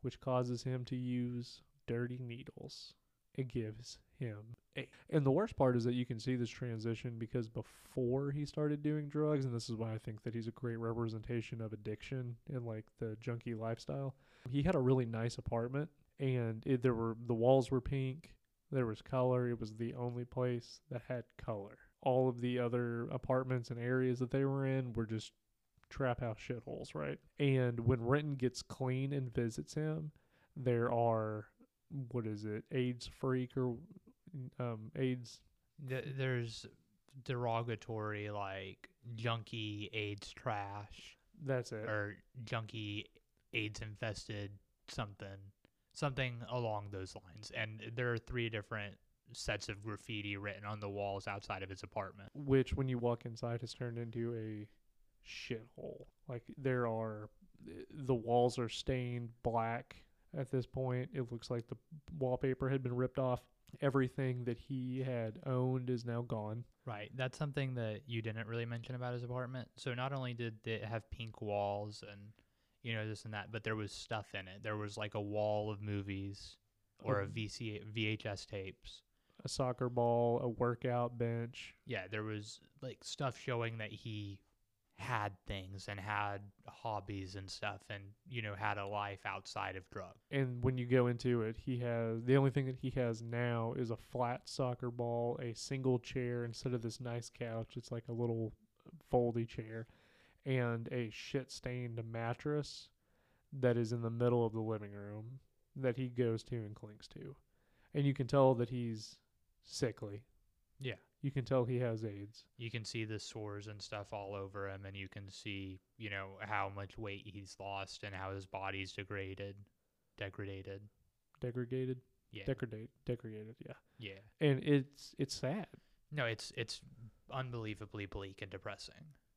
which causes him to use dirty needles. It gives him a. And the worst part is that you can see this transition because before he started doing drugs, and this is why I think that he's a great representation of addiction and like the junkie lifestyle. He had a really nice apartment, and it, there were the walls were pink. There was color. It was the only place that had color. All of the other apartments and areas that they were in were just trap house shitholes, right? And when Renton gets clean and visits him, there are what is it, AIDS freak or um, AIDS? There's derogatory like junkie AIDS trash That's it. or junkie AIDS infested something, something along those lines. And there are three different sets of graffiti written on the walls outside of his apartment. which when you walk inside has turned into a shithole. Like there are the walls are stained black at this point. It looks like the wallpaper had been ripped off. Everything that he had owned is now gone. Right. That's something that you didn't really mention about his apartment. So not only did it have pink walls and you know this and that, but there was stuff in it. There was like a wall of movies or a Mhm. VC VHS tapes. A soccer ball, a workout bench. Yeah, there was like stuff showing that he had things and had hobbies and stuff and you know had a life outside of drugs. And when you go into it, he has the only thing that he has now is a flat soccer ball, a single chair instead of this nice couch. It's like a little foldy chair, and a shit stained mattress that is in the middle of the living room that he goes to and clings to. And you can tell that he's sickly. Yeah. You can tell he has AIDS. You can see the sores and stuff all over him and you can see, you know, how much weight he's lost and how his body's degraded degraded. Degraded, Yeah. degradate, degraded, yeah. yeah. And it's it's sad. No, it's it's unbelievably bleak and depressing.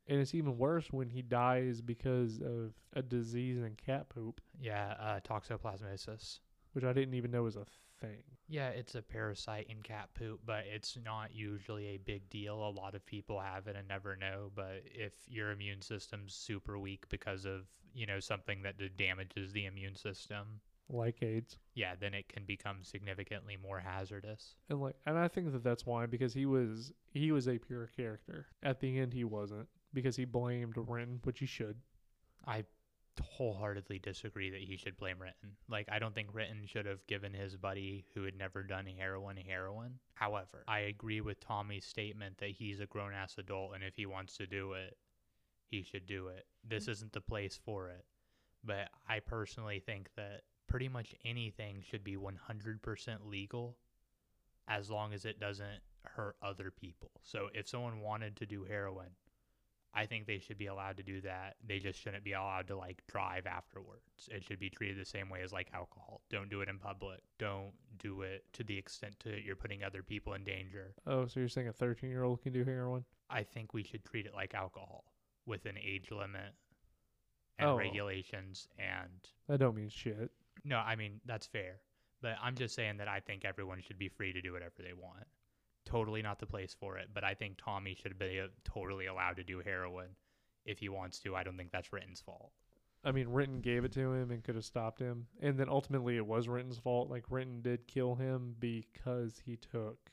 And it's even worse when he dies because of a disease in cat poop, Yeah, uh, toxoplasmosis. which I didn't even know was a thing. Yeah, it's a parasite in cat poop, but it's not usually a big deal. A lot of people have it and never know. But if your immune system's super weak because of, you know, something that damages the immune system, Like AIDS. yeah, then it can become significantly more hazardous. And like and I think that that's why because he was he was a pure character. At the end he wasn't because he blamed Renton, which he should. I wholeheartedly disagree that he should blame Renton. Like, I don't think Renton should have given his buddy who had never done heroin heroin. However, I agree with Tommy's statement that he's a grown ass adult and if he wants to do it, he should do it. This isn't the place for it. But I personally think that pretty much anything should be 100% legal as long as it doesn't hurt other people. So if someone wanted to do heroin, I think they should be allowed to do that. They just shouldn't be allowed to like drive afterwards. It should be treated the same way as like alcohol. Don't do it in public. Don't do it to the extent to you're putting other people in danger. Oh, so you're saying a 13 year old can do heroin? I think we should treat it like alcohol with an age limit and Oh. regulations and That don't mean shit. no, I mean that's fair. But I'm just saying that I think everyone should be free to do whatever they want. Totally not the place for it, but I think Tommy should be uh, totally allowed to do heroin if he wants to. I don't think that's Renton's fault. I mean, Renton gave it to him and could have stopped him. And then ultimately it was Renton's fault. Like, Renton did kill him because he took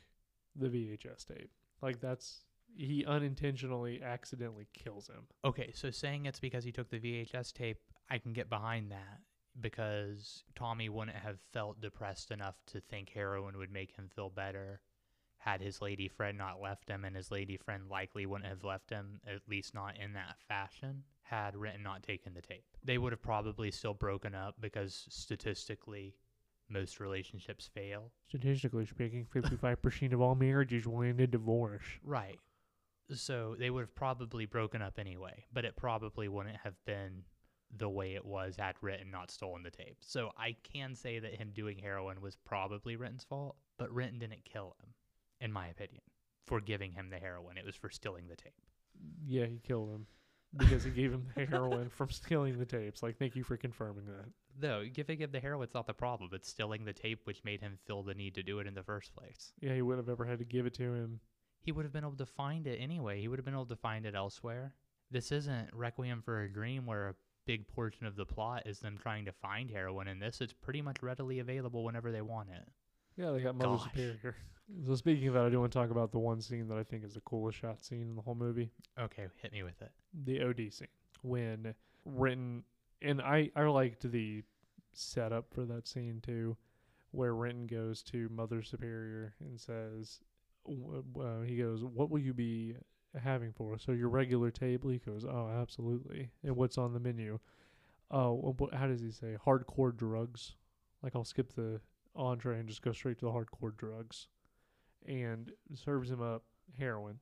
the VHS tape. Like, that's. He unintentionally, accidentally kills him. Okay, so saying it's because he took the VHS tape, I can get behind that because Tommy wouldn't have felt depressed enough to think heroin would make him feel better had his lady friend not left him, and his lady friend likely wouldn't have left him, at least not in that fashion, had Renton not taken the tape. They would have probably still broken up because statistically, most relationships fail. Statistically speaking, 55% of all marriages will end in divorce. Right. So they would have probably broken up anyway, but it probably wouldn't have been the way it was had Renton not stolen the tape. So I can say that him doing heroin was probably Renton's fault, but Renton didn't kill him, in my opinion, for giving him the heroin. It was for stealing the tape. Yeah, he killed him because he gave him the heroin from stealing the tapes. Like, thank you for confirming that. No, giving him the heroin's not the problem. It's stealing the tape, which made him feel the need to do it in the first place. Yeah, he wouldn't have ever had to give it to him. He would have been able to find it anyway. He would have been able to find it elsewhere. This isn't Requiem for a Dream where a big portion of the plot is them trying to find heroin. In this, it's pretty much readily available whenever they want it. Yeah, they got Mother Gosh. Superior. So speaking of that, I do want to talk about the one scene that I think is the coolest shot scene in the whole movie. Okay, hit me with it. the OD scene when Renton and I I liked the setup for that scene too, where Renton goes to Mother Superior and says, uh, he goes, "What will you be having for us?" So your regular table. He goes, "Oh, absolutely." And what's on the menu? Oh, what, how does he say? Hardcore drugs. Like I'll skip the entree and just go straight to the hardcore drugs, and serves him up heroin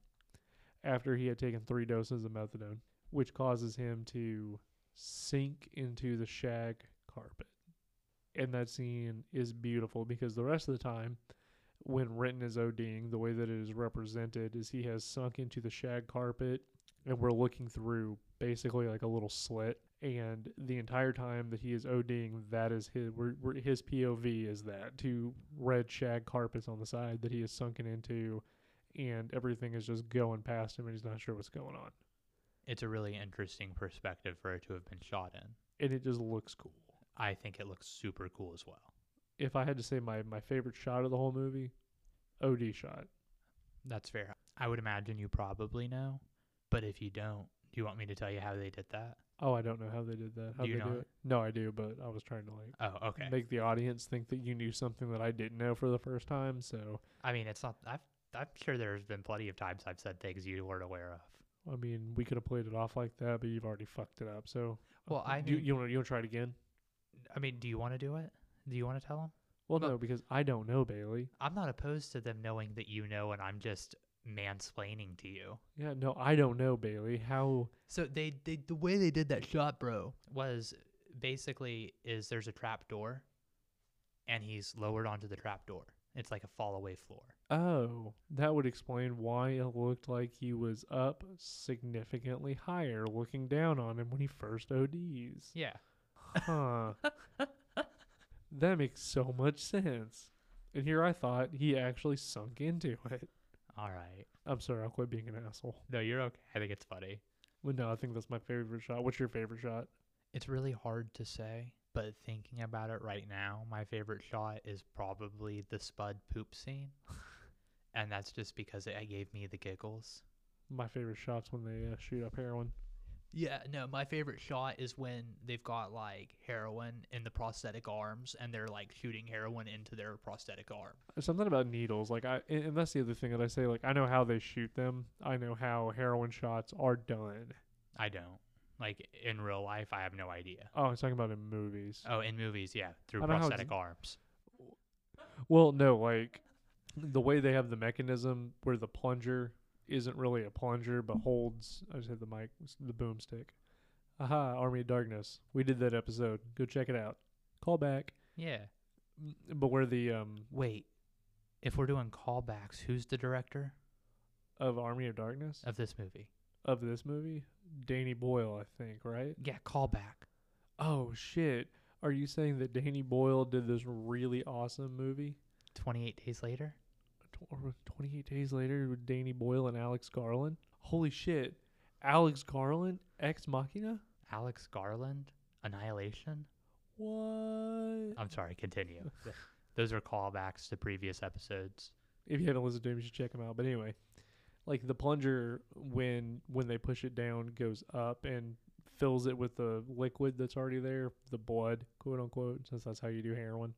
after he had taken three doses of methadone, which causes him to sink into the shag carpet. And that scene is beautiful because the rest of the time, when Renton is ODing, the way that it is represented is he has sunk into the shag carpet, and we're looking through basically like a little slit. And the entire time that he is ODing, that is his we're, we're, his POV is that two red shag carpets on the side that he is sunken into, and everything is just going past him, and he's not sure what's going on. It's a really interesting perspective for it to have been shot in. and it just looks cool. I think it looks super cool as well. If I had to say my my favorite shot of the whole movie, OD shot. That's fair. I would imagine you probably know, but if you don't, do you want me to tell you how they did that? Oh, I don't know how they did that. How Do you they do know it? No, I do, but I was trying to like Oh, okay. make the audience think that you knew something that I didn't know for the first time. So, I mean, it's not. I've, I'm sure there's been plenty of times I've said things you weren't aware of. I mean, we could have played it off like that, but you've already fucked it up. So, Well, I you mean- you want you want to try it again? I mean, do you want to do it? Do you want to tell them? Well- no, because I don't know Bailey. I'm not opposed to them knowing that you know, and I'm just mansplaining to you. Yeah, no, I don't know Bailey. How? So they, they the way they did that shot, bro, was basically is there's a trap door, and he's lowered onto the trap door. It's like a fall away floor. Oh, that would explain why it looked like he was up significantly higher, looking down on him when he first ODs. Yeah. Huh. that makes so much sense. And here I thought he actually sunk into it. All right. I'm sorry, I'll quit being an asshole. No, you're okay. I think it's funny. But no, I think that's my favorite shot. What's your favorite shot? It's really hard to say, but thinking about it right now, my favorite shot is probably the Spud poop scene. and that's just because it gave me the giggles. My favorite shot's when they uh, shoot up heroin. Yeah, no, my favorite shot is when they've got like heroin in the prosthetic arms and they're like shooting heroin into their prosthetic arm. Something about needles, like I, and that's the other thing that I say. Like I know how they shoot them. I know how heroin shots are done. I don't. Like in real life, I have no idea. Oh, I was talking about in movies. Oh, in movies, yeah, through I know how it's- prosthetic arms. Well, no, like the way they have the mechanism where the plunger isn't really a plunger but holds. I just hit the mic, the boomstick. Aha, Army of Darkness. We did that episode. Go check it out. Call back. Yeah. Mm, But where the um Wait, if we're doing callbacks, who's the director of Army of Darkness of this movie? of this movie, Danny Boyle, I think, right? Yeah, callback. Oh shit. Are you saying that Danny Boyle did this really awesome movie? 28 days later? Tw- or 28 days later with Danny Boyle and Alex Garland. Holy shit. Alex Garland, Ex Machina? Alex Garland? Annihilation? What? I'm sorry, continue. Those are callbacks to previous episodes. If you haven't listened to him, you should check him out. But anyway, like the plunger when when they push it down goes up and fills it with the liquid that's already there, the blood, quote unquote, since that's how you do heroin.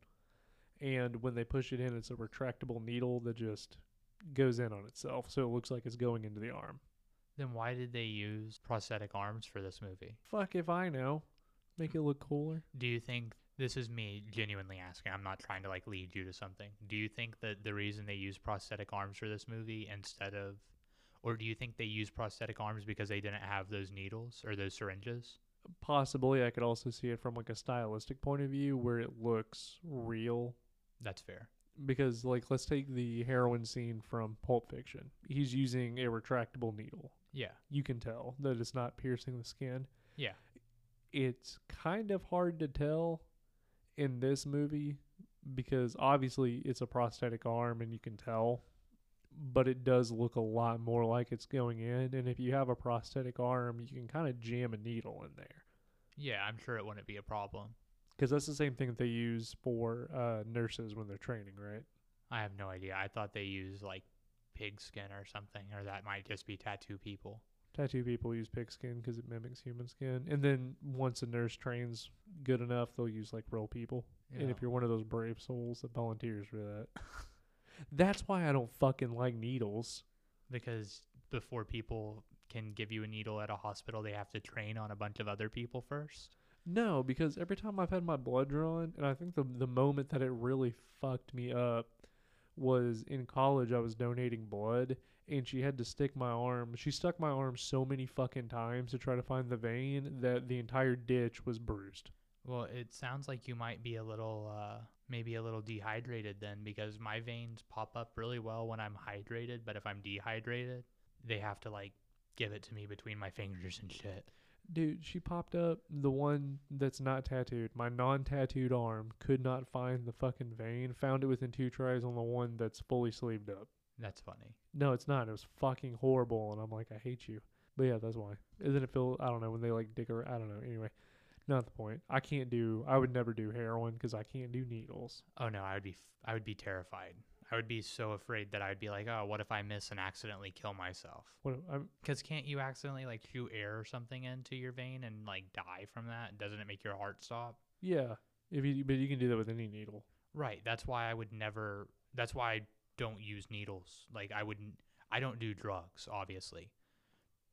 And when they push it in, it's a retractable needle that just goes in on itself, so it looks like it's going into the arm. Then why did they use prosthetic arms for this movie? Fuck if I know. Make it look cooler. Do you think this is me genuinely asking? I'm not trying to like lead you to something. Do you think that the reason they use prosthetic arms for this movie instead of or do you think they use prosthetic arms because they didn't have those needles or those syringes? Possibly, I could also see it from like a stylistic point of view where it looks real. That's fair. Because, like, let's take the heroin scene from Pulp Fiction. He's using a retractable needle. Yeah. You can tell that it's not piercing the skin. Yeah. It's kind of hard to tell in this movie because obviously it's a prosthetic arm and you can tell but it does look a lot more like it's going in. And if you have a prosthetic arm, you can kind of jam a needle in there. Yeah, I'm sure it wouldn't be a problem. Because that's the same thing that they use for uh, nurses when they're training, right? I have no idea. I thought they use like pig skin or something, or that might just be tattoo people. Tattoo people use pig skin because it mimics human skin. And then once a nurse trains good enough, they'll use like real people. And if you're one of those brave souls that volunteers for that. That's why I don't fucking like needles. because before people can give you a needle at a hospital, they have to train on a bunch of other people first. No, because every time I've had my blood drawn, and I think the the moment that it really fucked me up was in college. I was donating blood, and she had to stick my arm. She stuck my arm so many fucking times to try to find the vein that the entire ditch was bruised. Well, it sounds like you might be a little, uh, maybe a little dehydrated then, because my veins pop up really well when I'm hydrated, but if I'm dehydrated, they have to like give it to me between my fingers and shit. Dude, she popped up the one that's not tattooed. My non-tattooed arm could not find the fucking vein. Found it within two tries on the one that's fully sleeved up. That's funny. No, it's not. It was fucking horrible, and I'm like, I hate you. But yeah, that's why. Isn't it feel? I don't know when they like dig her. I don't know. Anyway, not the point. I can't do. I would never do heroin because I can't do needles. Oh no, I would be, f- I would be terrified. I would be so afraid that I'd be like, oh, what if I miss and accidentally kill myself? What? Because can't you accidentally like shoot air or something into your vein and like die from that? Doesn't it make your heart stop? yeah. If you, but you can do that with any needle. Right. That's why I would never. That's why I don't use needles. Like I wouldn't. I don't do drugs, obviously.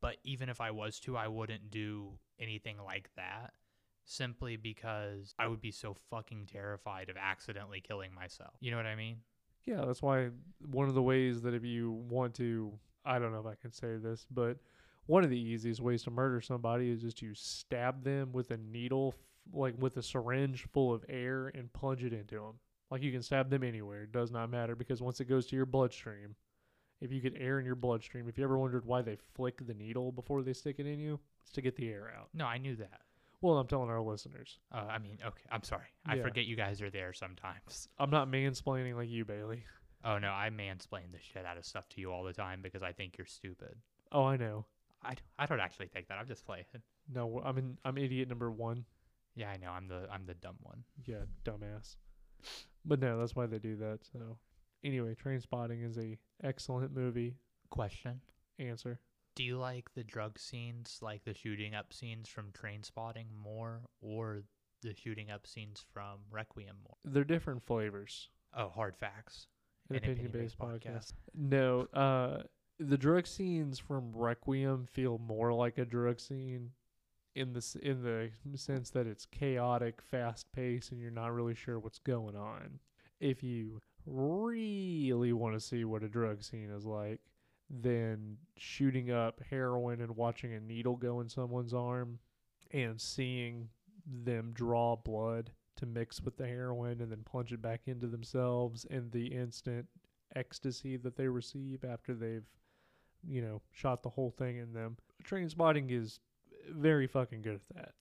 But even if I was to, I wouldn't do anything like that. Simply because I would be so fucking terrified of accidentally killing myself. You know what I mean? Yeah, that's why one of the ways that if you want to, I don't know if I can say this, but one of the easiest ways to murder somebody is just to stab them with a needle, like with a syringe full of air, and plunge it into them. Like you can stab them anywhere; it does not matter because once it goes to your bloodstream, if you get air in your bloodstream, if you ever wondered why they flick the needle before they stick it in you, it's to get the air out. No, I knew that. Well, I'm telling our listeners, Uh, I mean, okay. I'm sorry. I Yeah. forget you guys are there sometimes. I'm not mansplaining like you, Bailey. Oh no, I mansplain the shit out of stuff to you all the time because I think you're stupid. Oh, I know. I, d- I don't actually think that. I'm just playing. No, I'm in. I'm idiot number one. Yeah, I know. I'm the I'm the dumb one. Yeah, dumbass. But no, that's why they do that. So anyway, Trainspotting is a excellent movie. Question: Answer. Do you like the drug scenes, like the shooting up scenes from Trainspotting, more, or the shooting up scenes from Requiem more? They're different flavors. Oh, hard facts. An An opinion based opinion-based podcast. No, uh the drug scenes from Requiem feel more like a drug scene in the in the sense that it's chaotic, fast paced, and you're not really sure what's going on. If you really want to see what a drug scene is like, then shooting up heroin and watching a needle go in someone's arm and seeing them draw blood to mix with the heroin and then plunge it back into themselves and the instant ecstasy that they receive after they've you know shot the whole thing in them. Trainspotting is very fucking good at that.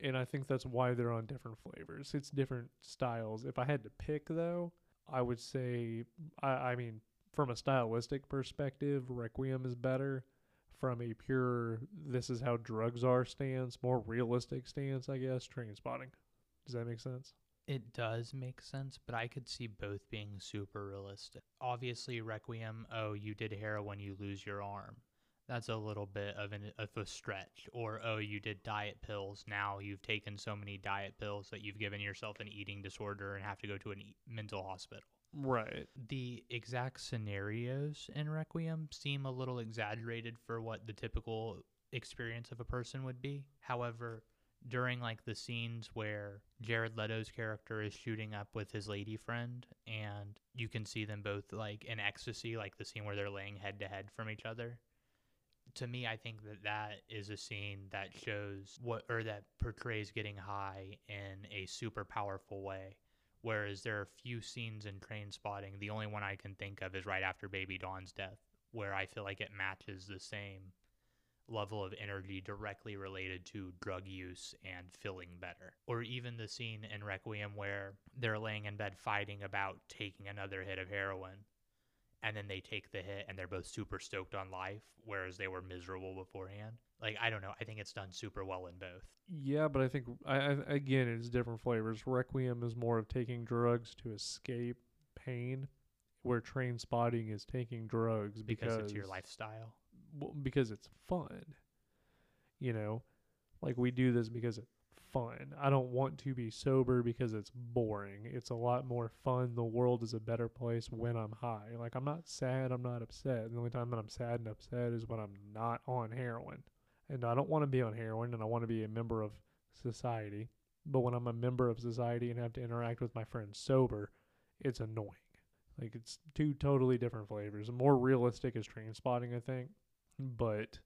And i think that's why they're on different flavors. It's different styles. If i had to pick though i would say i, I mean from a stylistic perspective requiem is better from a pure this is how drugs are stance more realistic stance i guess trainspotting does that make sense It does make sense, but I could see both being super realistic. Obviously, Requiem, oh, you did heroin, you lose your arm. That's a little bit of, an, of a stretch. Or, oh, you did diet pills. Now you've taken so many diet pills that you've given yourself an eating disorder and have to go to a mental hospital. Right. The exact scenarios in Requiem seem a little exaggerated for what the typical experience of a person would be. However, during like the scenes where Jared Leto's character is shooting up with his lady friend and you can see them both like in ecstasy like the scene where they're laying head to head from each other to me I think that that is a scene that shows what or that portrays getting high in a super powerful way whereas there are a few scenes in trainspotting the only one I can think of is right after baby dawn's death where I feel like it matches the same level of energy directly related to drug use and feeling better. Or even the scene in Requiem where they're laying in bed fighting about taking another hit of heroin. And then they take the hit and they're both super stoked on life, whereas they were miserable beforehand. Like, I don't know. I think it's done super well in both. Yeah, but I think I, I again it's different flavors. Requiem is more of taking drugs to escape pain, where trainspotting is taking drugs Because, because, it's your lifestyle. well, because it's fun. You know, like we do this because it's fun. I don't want to be sober because it's boring. It's a lot more fun. The world is a better place when I'm high. Like I'm not sad, I'm not upset. The only time that I'm sad and upset is when I'm not on heroin. And I don't want to be on heroin and I want to be a member of society. But when I'm a member of society and have to interact with my friends sober, it's annoying. Like it's two totally different flavors. More realistic is trainspotting, I think, but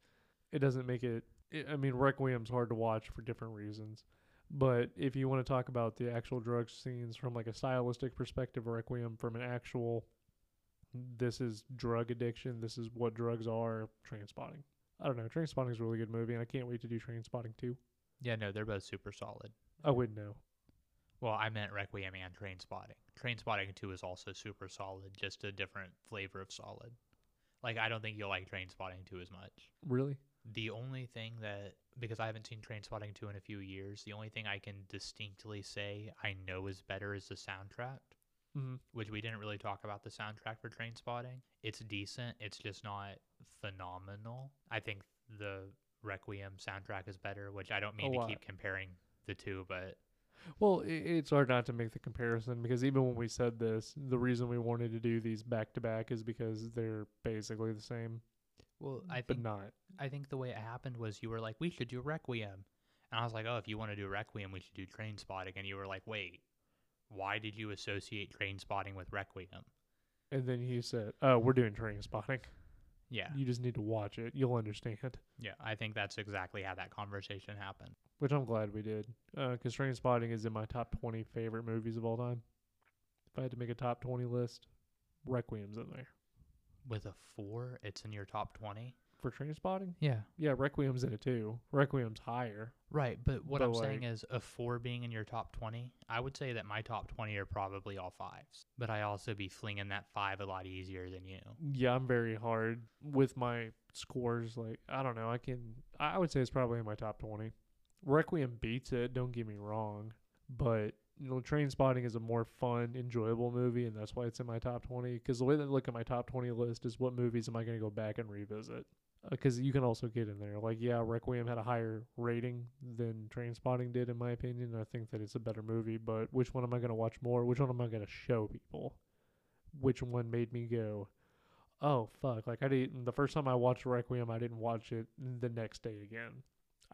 it doesn't make it. I mean, Requiem's hard to watch for different reasons. But if you want to talk about the actual drug scenes from like a stylistic perspective, Requiem from an actual, this is drug addiction. This is what drugs are. Trainspotting. I don't know. Trainspotting is a really good movie, and I can't wait to do Trainspotting too. Yeah, no, they're both super solid. I wouldn't know. Well, I meant Requiem and Trainspotting. Train Spotting 2 is also super solid, just a different flavor of solid. Like, I don't think you'll like Trainspotting 2 as much. Really? The only thing that, because I haven't seen Trainspotting 2 in a few years, the only thing I can distinctly say I know is better is the soundtrack, Mm-hmm. which we didn't really talk about the soundtrack for Trainspotting. It's decent, it's just not phenomenal. I think the Requiem soundtrack is better, which I don't mean to keep comparing the two, but Well, it's hard not to make the comparison because even when we said this, the reason we wanted to do these back to back is because they're basically the same, well, I but think not. I think the way it happened was you were like, we should do Requiem. And I was like, oh, if you want to do Requiem, we should do Trainspotting. And you were like, wait, why did you associate Trainspotting with Requiem? And then he said, "Oh, we're doing trainspotting. Yeah. You just need to watch it. You'll understand." Yeah. I think that's exactly how that conversation happened. Which I'm glad we did, uh, because trainspotting is in my top 20 favorite movies of all time. If I had to make a top 20 list, Requiem's in there With a four, it's in your top 20. for trainspotting. Yeah. Yeah, Requiem's in it too. Requiem's higher. Right. But what But, I'm saying like- is a four being in your top 20, I would say that my top 20 are probably all fives. But I also be flinging that five a lot easier than you. Yeah, I'm very hard with my scores. Like, I don't know. I can, I would say it's probably in my top 20. Requiem beats it, don't get me wrong. But, you know, Trainspotting is a more fun, enjoyable movie, and that's why it's in my top 20. Because the way that I look at my top 20 list is what movies am I going to go back and revisit? Uh, because you can also get in there. Like, yeah, Requiem had a higher rating than Trainspotting did, in my opinion. I think that it's a better movie. But which one am I going to watch more? Which one am I going to show people? Which one made me go, oh fuck like i didn't the first time i watched requiem i didn't watch it the next day again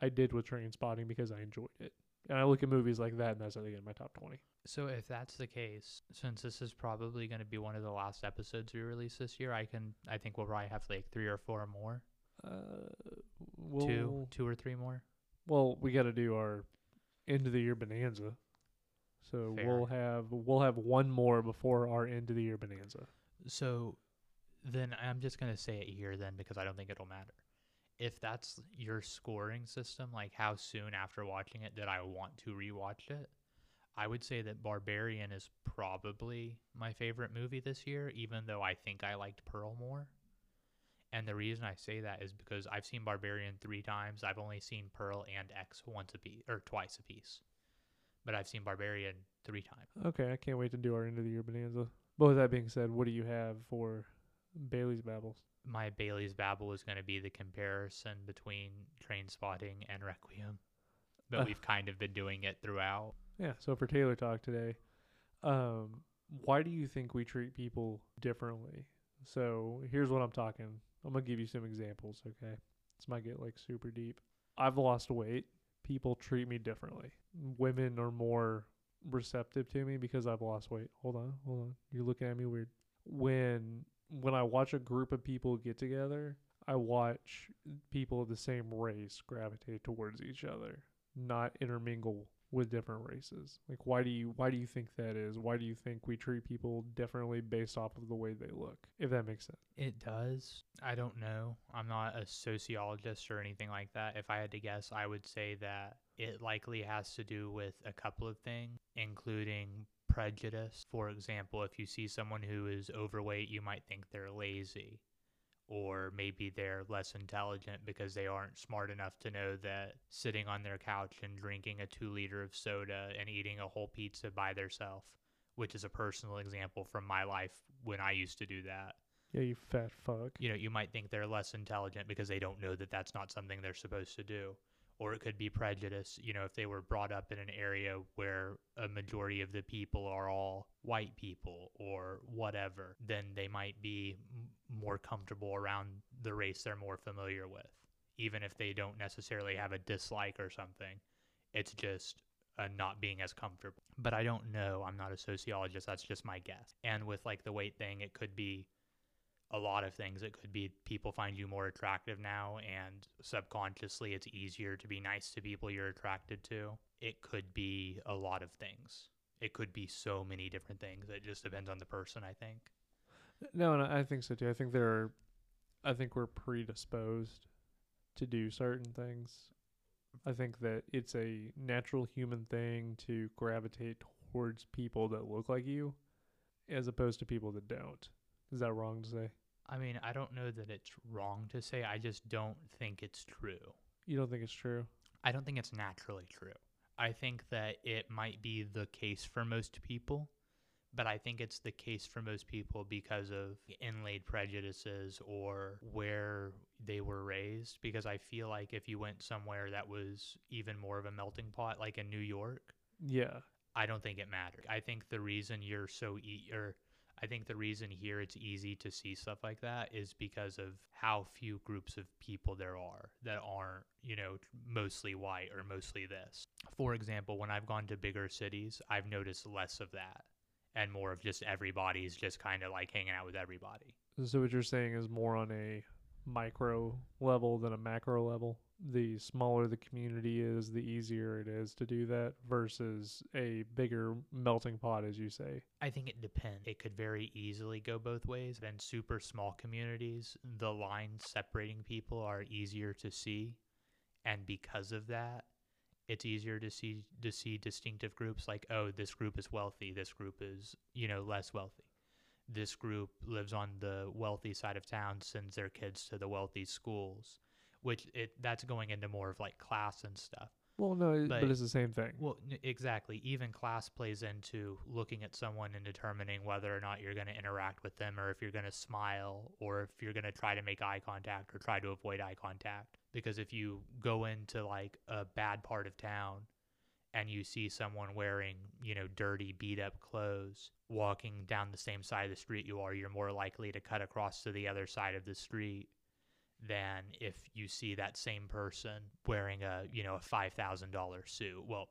i did with trainspotting because i enjoyed it and i look at movies like that and that's again my top 20 So if that's the case, since this is probably going to be one of the last episodes we release this year, I can I think we'll probably have like three or four more, uh we'll, two, two or three more. well we got to do our end of the year bonanza so Fair. we'll have we'll have one more before our end of the year bonanza So then I'm just going to say it here then because I don't think it'll matter. If that's your scoring system, like how soon after watching it did I want to rewatch it? I would say that Barbarian is probably my favorite movie this year, even though I think I liked Pearl more. And the reason I say that is because I've seen Barbarian three times. I've only seen Pearl and X once a piece or twice a piece, but I've seen Barbarian three times. okay i can't wait to do our end of the year bonanza but with that being said what do you have for bailey's babbles my Bailey's Babble is going to be the comparison between Trainspotting and Requiem. But Uh. we've kind of been doing it throughout. Yeah, so for Taylor Talk today, um, why do you think we treat people differently? So here's what I'm talking. I'm gonna give you some examples, okay? This might get like super deep. I've lost weight. People treat me differently. Women are more receptive to me because I've lost weight. Hold on, hold on. You're looking at me weird. When when I watch a group of people get together, I watch people of the same race gravitate towards each other, not intermingle with different races. Like why do you why do you think that is? Why do you think we treat people differently based off of the way they look? If that makes sense. It does. I don't know. I'm not a sociologist or anything like that. If I had to guess, I would say that it likely has to do with a couple of things, including prejudice. For example, if you see someone who is overweight, you might think they're lazy. Or maybe they're less intelligent because they aren't smart enough to know that sitting on their couch and drinking a two liter of soda and eating a whole pizza by themselves, which is a personal example from my life when I used to do that. Yeah, you fat fuck. You know, you might think they're less intelligent because they don't know that that's not something they're supposed to do or it could be prejudice. You know, if they were brought up in an area where a majority of the people are all white people or whatever, then they might be more comfortable around the race they're more familiar with, even if they don't necessarily have a dislike or something. It's just uh, not being as comfortable. But I don't know. I'm not a sociologist. That's just my guess. And with like the weight thing, it could be a lot of things. It could be people find you more attractive now, and subconsciously it's easier to be nice to people you're attracted to. It could be a lot of things. It could be so many different things. It just depends on the person, I think. No, and I think so too. I think there are, I think we're predisposed to do certain things. I think that it's a natural human thing to gravitate towards people that look like you as opposed to people that don't. Is that wrong to say? I mean, I don't know that it's wrong to say. I just don't think it's true. You don't think it's true? I don't think it's naturally true. I think that it might be the case for most people, but I think it's the case for most people because of inlaid prejudices or where they were raised. Because I feel like if you went somewhere that was even more of a melting pot, like in New York, Yeah. I don't think it mattered. I think the reason you're so e- or I think the reason here it's easy to see stuff like that is because of how few groups of people there are that aren't, you know, mostly white or mostly this. For example, when I've gone to bigger cities, I've noticed less of that and more of just everybody's just kind of like hanging out with everybody. So what you're saying is more on a micro level than a macro level. The smaller the community is, the easier it is to do that versus a bigger melting pot, as you say. I think it depends. It could very easily go both ways. In super small communities, the lines separating people are easier to see, and because of that, it's easier to see to see distinctive groups like oh this group is wealthy, this group is you know less wealthy. This group lives on the wealthy side of town, sends their kids to the wealthy schools, which it that's going into more of like class and stuff. Well, no, but, But- it's the same thing. Well, n- exactly. Even class plays into looking at someone and determining whether or not you're going to interact with them or if you're going to smile or if you're going to try to make eye contact or try to avoid eye contact. Because if you go into like a bad part of town and you see someone wearing, you know, dirty, beat up clothes walking down the same side of the street you are, you're more likely to cut across to the other side of the street than if you see that same person wearing a you know a five thousand dollar suit. Well,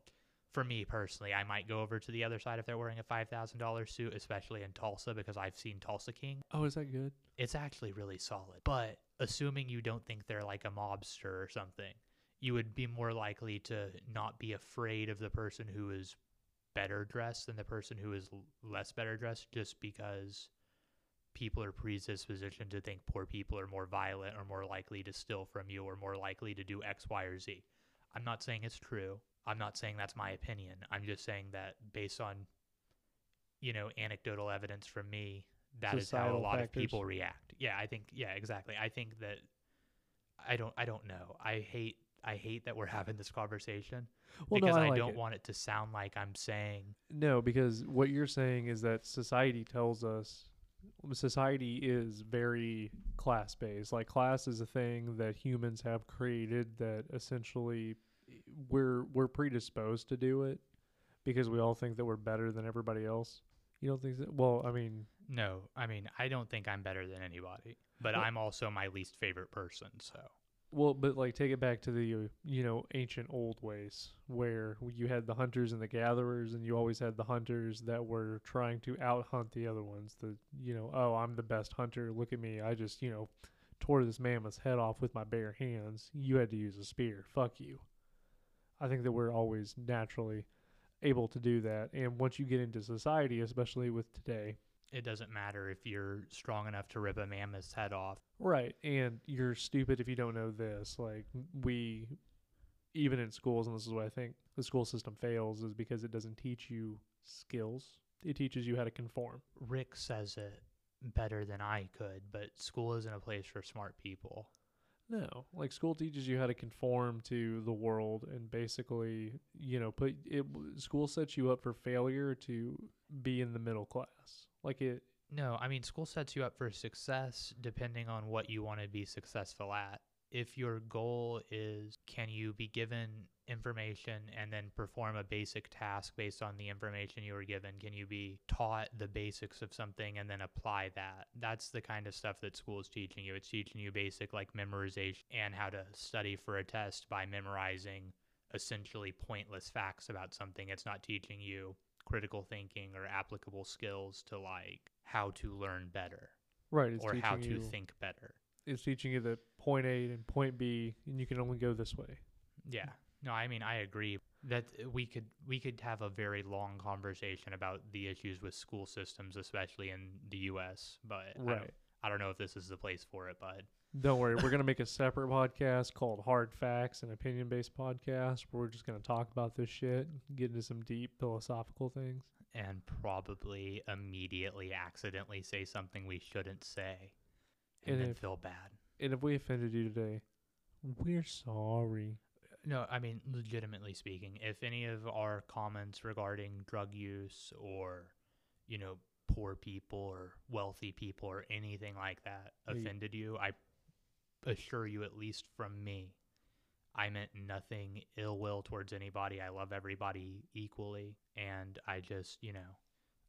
for me personally, I might go over to the other side if they're wearing a five thousand dollar suit, especially in Tulsa because I've seen Tulsa King. oh, is that good? It's actually really solid. But assuming you don't think they're like a mobster or something, you would be more likely to not be afraid of the person who is better dressed than the person who is less better dressed just because people are predispositioned to think poor people are more violent or more likely to steal from you or more likely to do X, Y, or Z. I'm not saying it's true. I'm not saying that's my opinion. I'm just saying that based on, you know, anecdotal evidence from me, that is how a lot factors. of people react. Yeah, I think yeah, exactly. I think that I don't I don't know. I hate I hate that we're having this conversation Well, because no, I, I, like don't it. want it to sound like I'm saying No, because what you're saying is that society tells us society is very class based. Like class is a thing that humans have created that essentially we're we're predisposed to do it because we all think that we're better than everybody else. You don't think that? Well, I mean, No, I mean, I don't think I'm better than anybody, but Well- I'm also my least favorite person. So well, but like take it back to the you know ancient old ways where you had the hunters and the gatherers, and you always had the hunters that were trying to out hunt the other ones. The you know, oh, I'm the best hunter. Look at me. I just you know tore this mammoth's head off with my bare hands. You had to use a spear. Fuck you. I think that we're always naturally able to do that, and once you get into society, especially with today, it doesn't matter if you're strong enough to rip a mammoth's head off. Right. And you're stupid if you don't know this. Like we even in schools and this is what I think the school system fails is because it doesn't teach you skills. It teaches you how to conform. Rick says it better than I could, but school isn't a place for smart people. No. Like school teaches you how to conform to the world and basically, you know, put it school sets you up for failure to be in the middle class. Like it No, I mean, school sets you up for success depending on what you want to be successful at. If your goal is can you be given information and then perform a basic task based on the information you were given? Can you be taught the basics of something and then apply that? That's the kind of stuff that school is teaching you. It's teaching you basic like memorization and how to study for a test by memorizing essentially pointless facts about something. It's not teaching you critical thinking or applicable skills to like how to learn better right, it's or how to you think better. it's teaching you that point A and point B and you can only go this way. Yeah. No, I mean I agree that we could we could have a very long conversation about the issues with school systems, especially in the U.S. But I, Right. don't, I don't know if this is the place for it. But Don't worry, we're gonna make a separate podcast called Hard Facts and Opinion Based Podcast where we're just gonna talk about this shit, get into some deep philosophical things. and probably immediately accidentally say something we shouldn't say, and, And then if- feel bad. And if we offended you today, we're sorry. No, I mean, legitimately speaking, if any of our comments regarding drug use or, you know, poor people or wealthy people or anything like that offended you, I assure you, at least from me, I meant nothing ill will towards anybody. I love everybody equally. And I just, you know,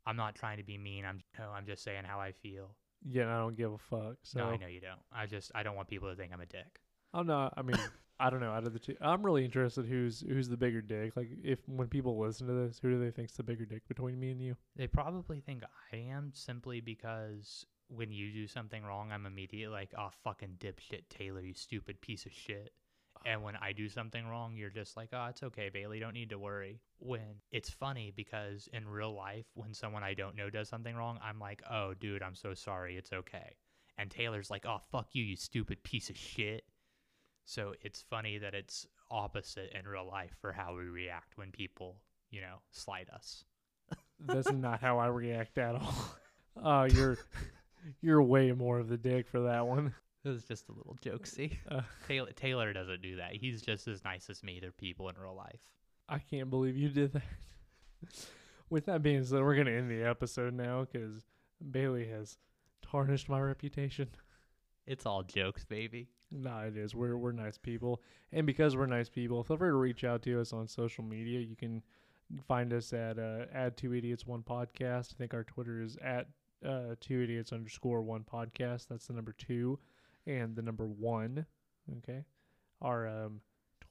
I'm not trying to be mean. I'm, no, I'm just saying how I feel. Yeah, and I don't give a fuck. So no, I know you don't. I just, I don't want people to think I'm a dick. I'm not. I mean, I don't know. Out of the two, I'm really interested who's who's the bigger dick. Like, if when people listen to this, who do they think's the bigger dick between me and you? They probably think I am simply because when you do something wrong, I'm immediately like, oh, fucking dipshit Taylor, you stupid piece of shit. And when I do something wrong, you're just like, oh, it's okay, Bailey, don't need to worry. When it's funny because in real life, when someone I don't know does something wrong, I'm like, oh, dude, I'm so sorry, it's okay. And Taylor's like, oh, fuck you, you stupid piece of shit. So it's funny that it's opposite in real life for how we react when people, you know, slight us. That's not how I react at all. Uh, you're you're way more of the dick for that one. It was just a little jokesy. Uh, Taylor Taylor doesn't do that. He's just as nice as me to people in real life. I can't believe you did that. With that being said, we're gonna end the episode now because Bailey has tarnished my reputation. It's all jokes, baby. Nah, it is. We're we're nice people, and because we're nice people, feel free to reach out to us on social media. You can find us at uh, add two idiots one podcast. I think our Twitter is at uh, two idiots underscore one podcast. That's the number two, and the number one. Okay, our um,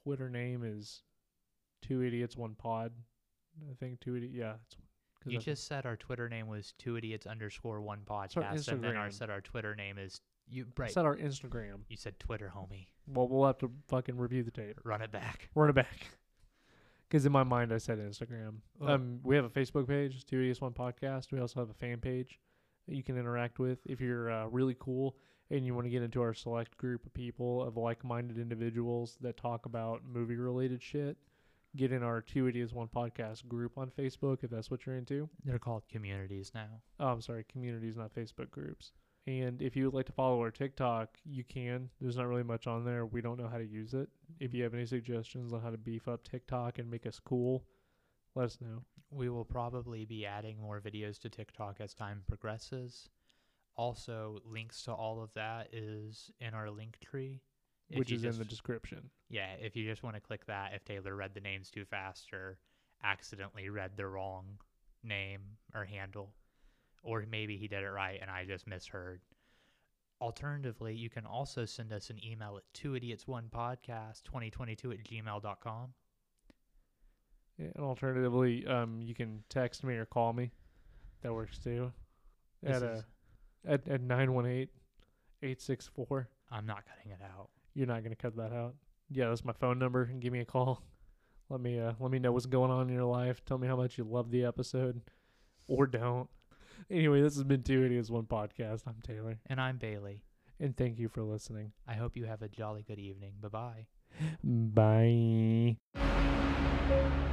Twitter name is two idiots one pod. I think two idiots. Yeah, You I- just said our Twitter name was two idiots underscore one podcast, and then our said our Twitter name is you I said our Instagram. You said Twitter, homie. Well, we'll have to fucking review the tape. Run it back. Run it back. Because in my mind, I said Instagram. Oh. Um, we have a Facebook page, Two Idiots One Podcast. We also have a fan page that you can interact with if you're uh, really cool and you want to get into our select group of people of like-minded individuals that talk about movie-related shit. Get in our Two Idiots One Podcast group on Facebook if that's what you're into. They're called communities now. Oh, I'm sorry, communities, not Facebook groups. And if you would like to follow our TikTok, you can. There's not really much on there. We don't know how to use it. If you have any suggestions on how to beef up TikTok and make us cool, let us know. We will probably be adding more videos to TikTok as time progresses. Also, links to all of that is in our link tree. If which is in the description. Yeah, if you just want to click that, if Taylor read the names too fast or accidentally read the wrong name or handle, or maybe he did it right and I just misheard. Alternatively, you can also send us an email at two idiots one podcast 2022 at gmail.com. And alternatively, um, you can text me or call me. That works too. This At is- at at nine one eight eight six four. I'm not cutting it out. You're not gonna cut that out. Yeah, that's my phone number. And give me a call. Let me uh let me know what's going on in your life. Tell me how much you love the episode, or don't. Anyway, this has been Two Idiots One Podcast. I'm Taylor, And I'm Bailey. and thank you for listening. I hope you have a jolly good evening. Bye bye. Bye.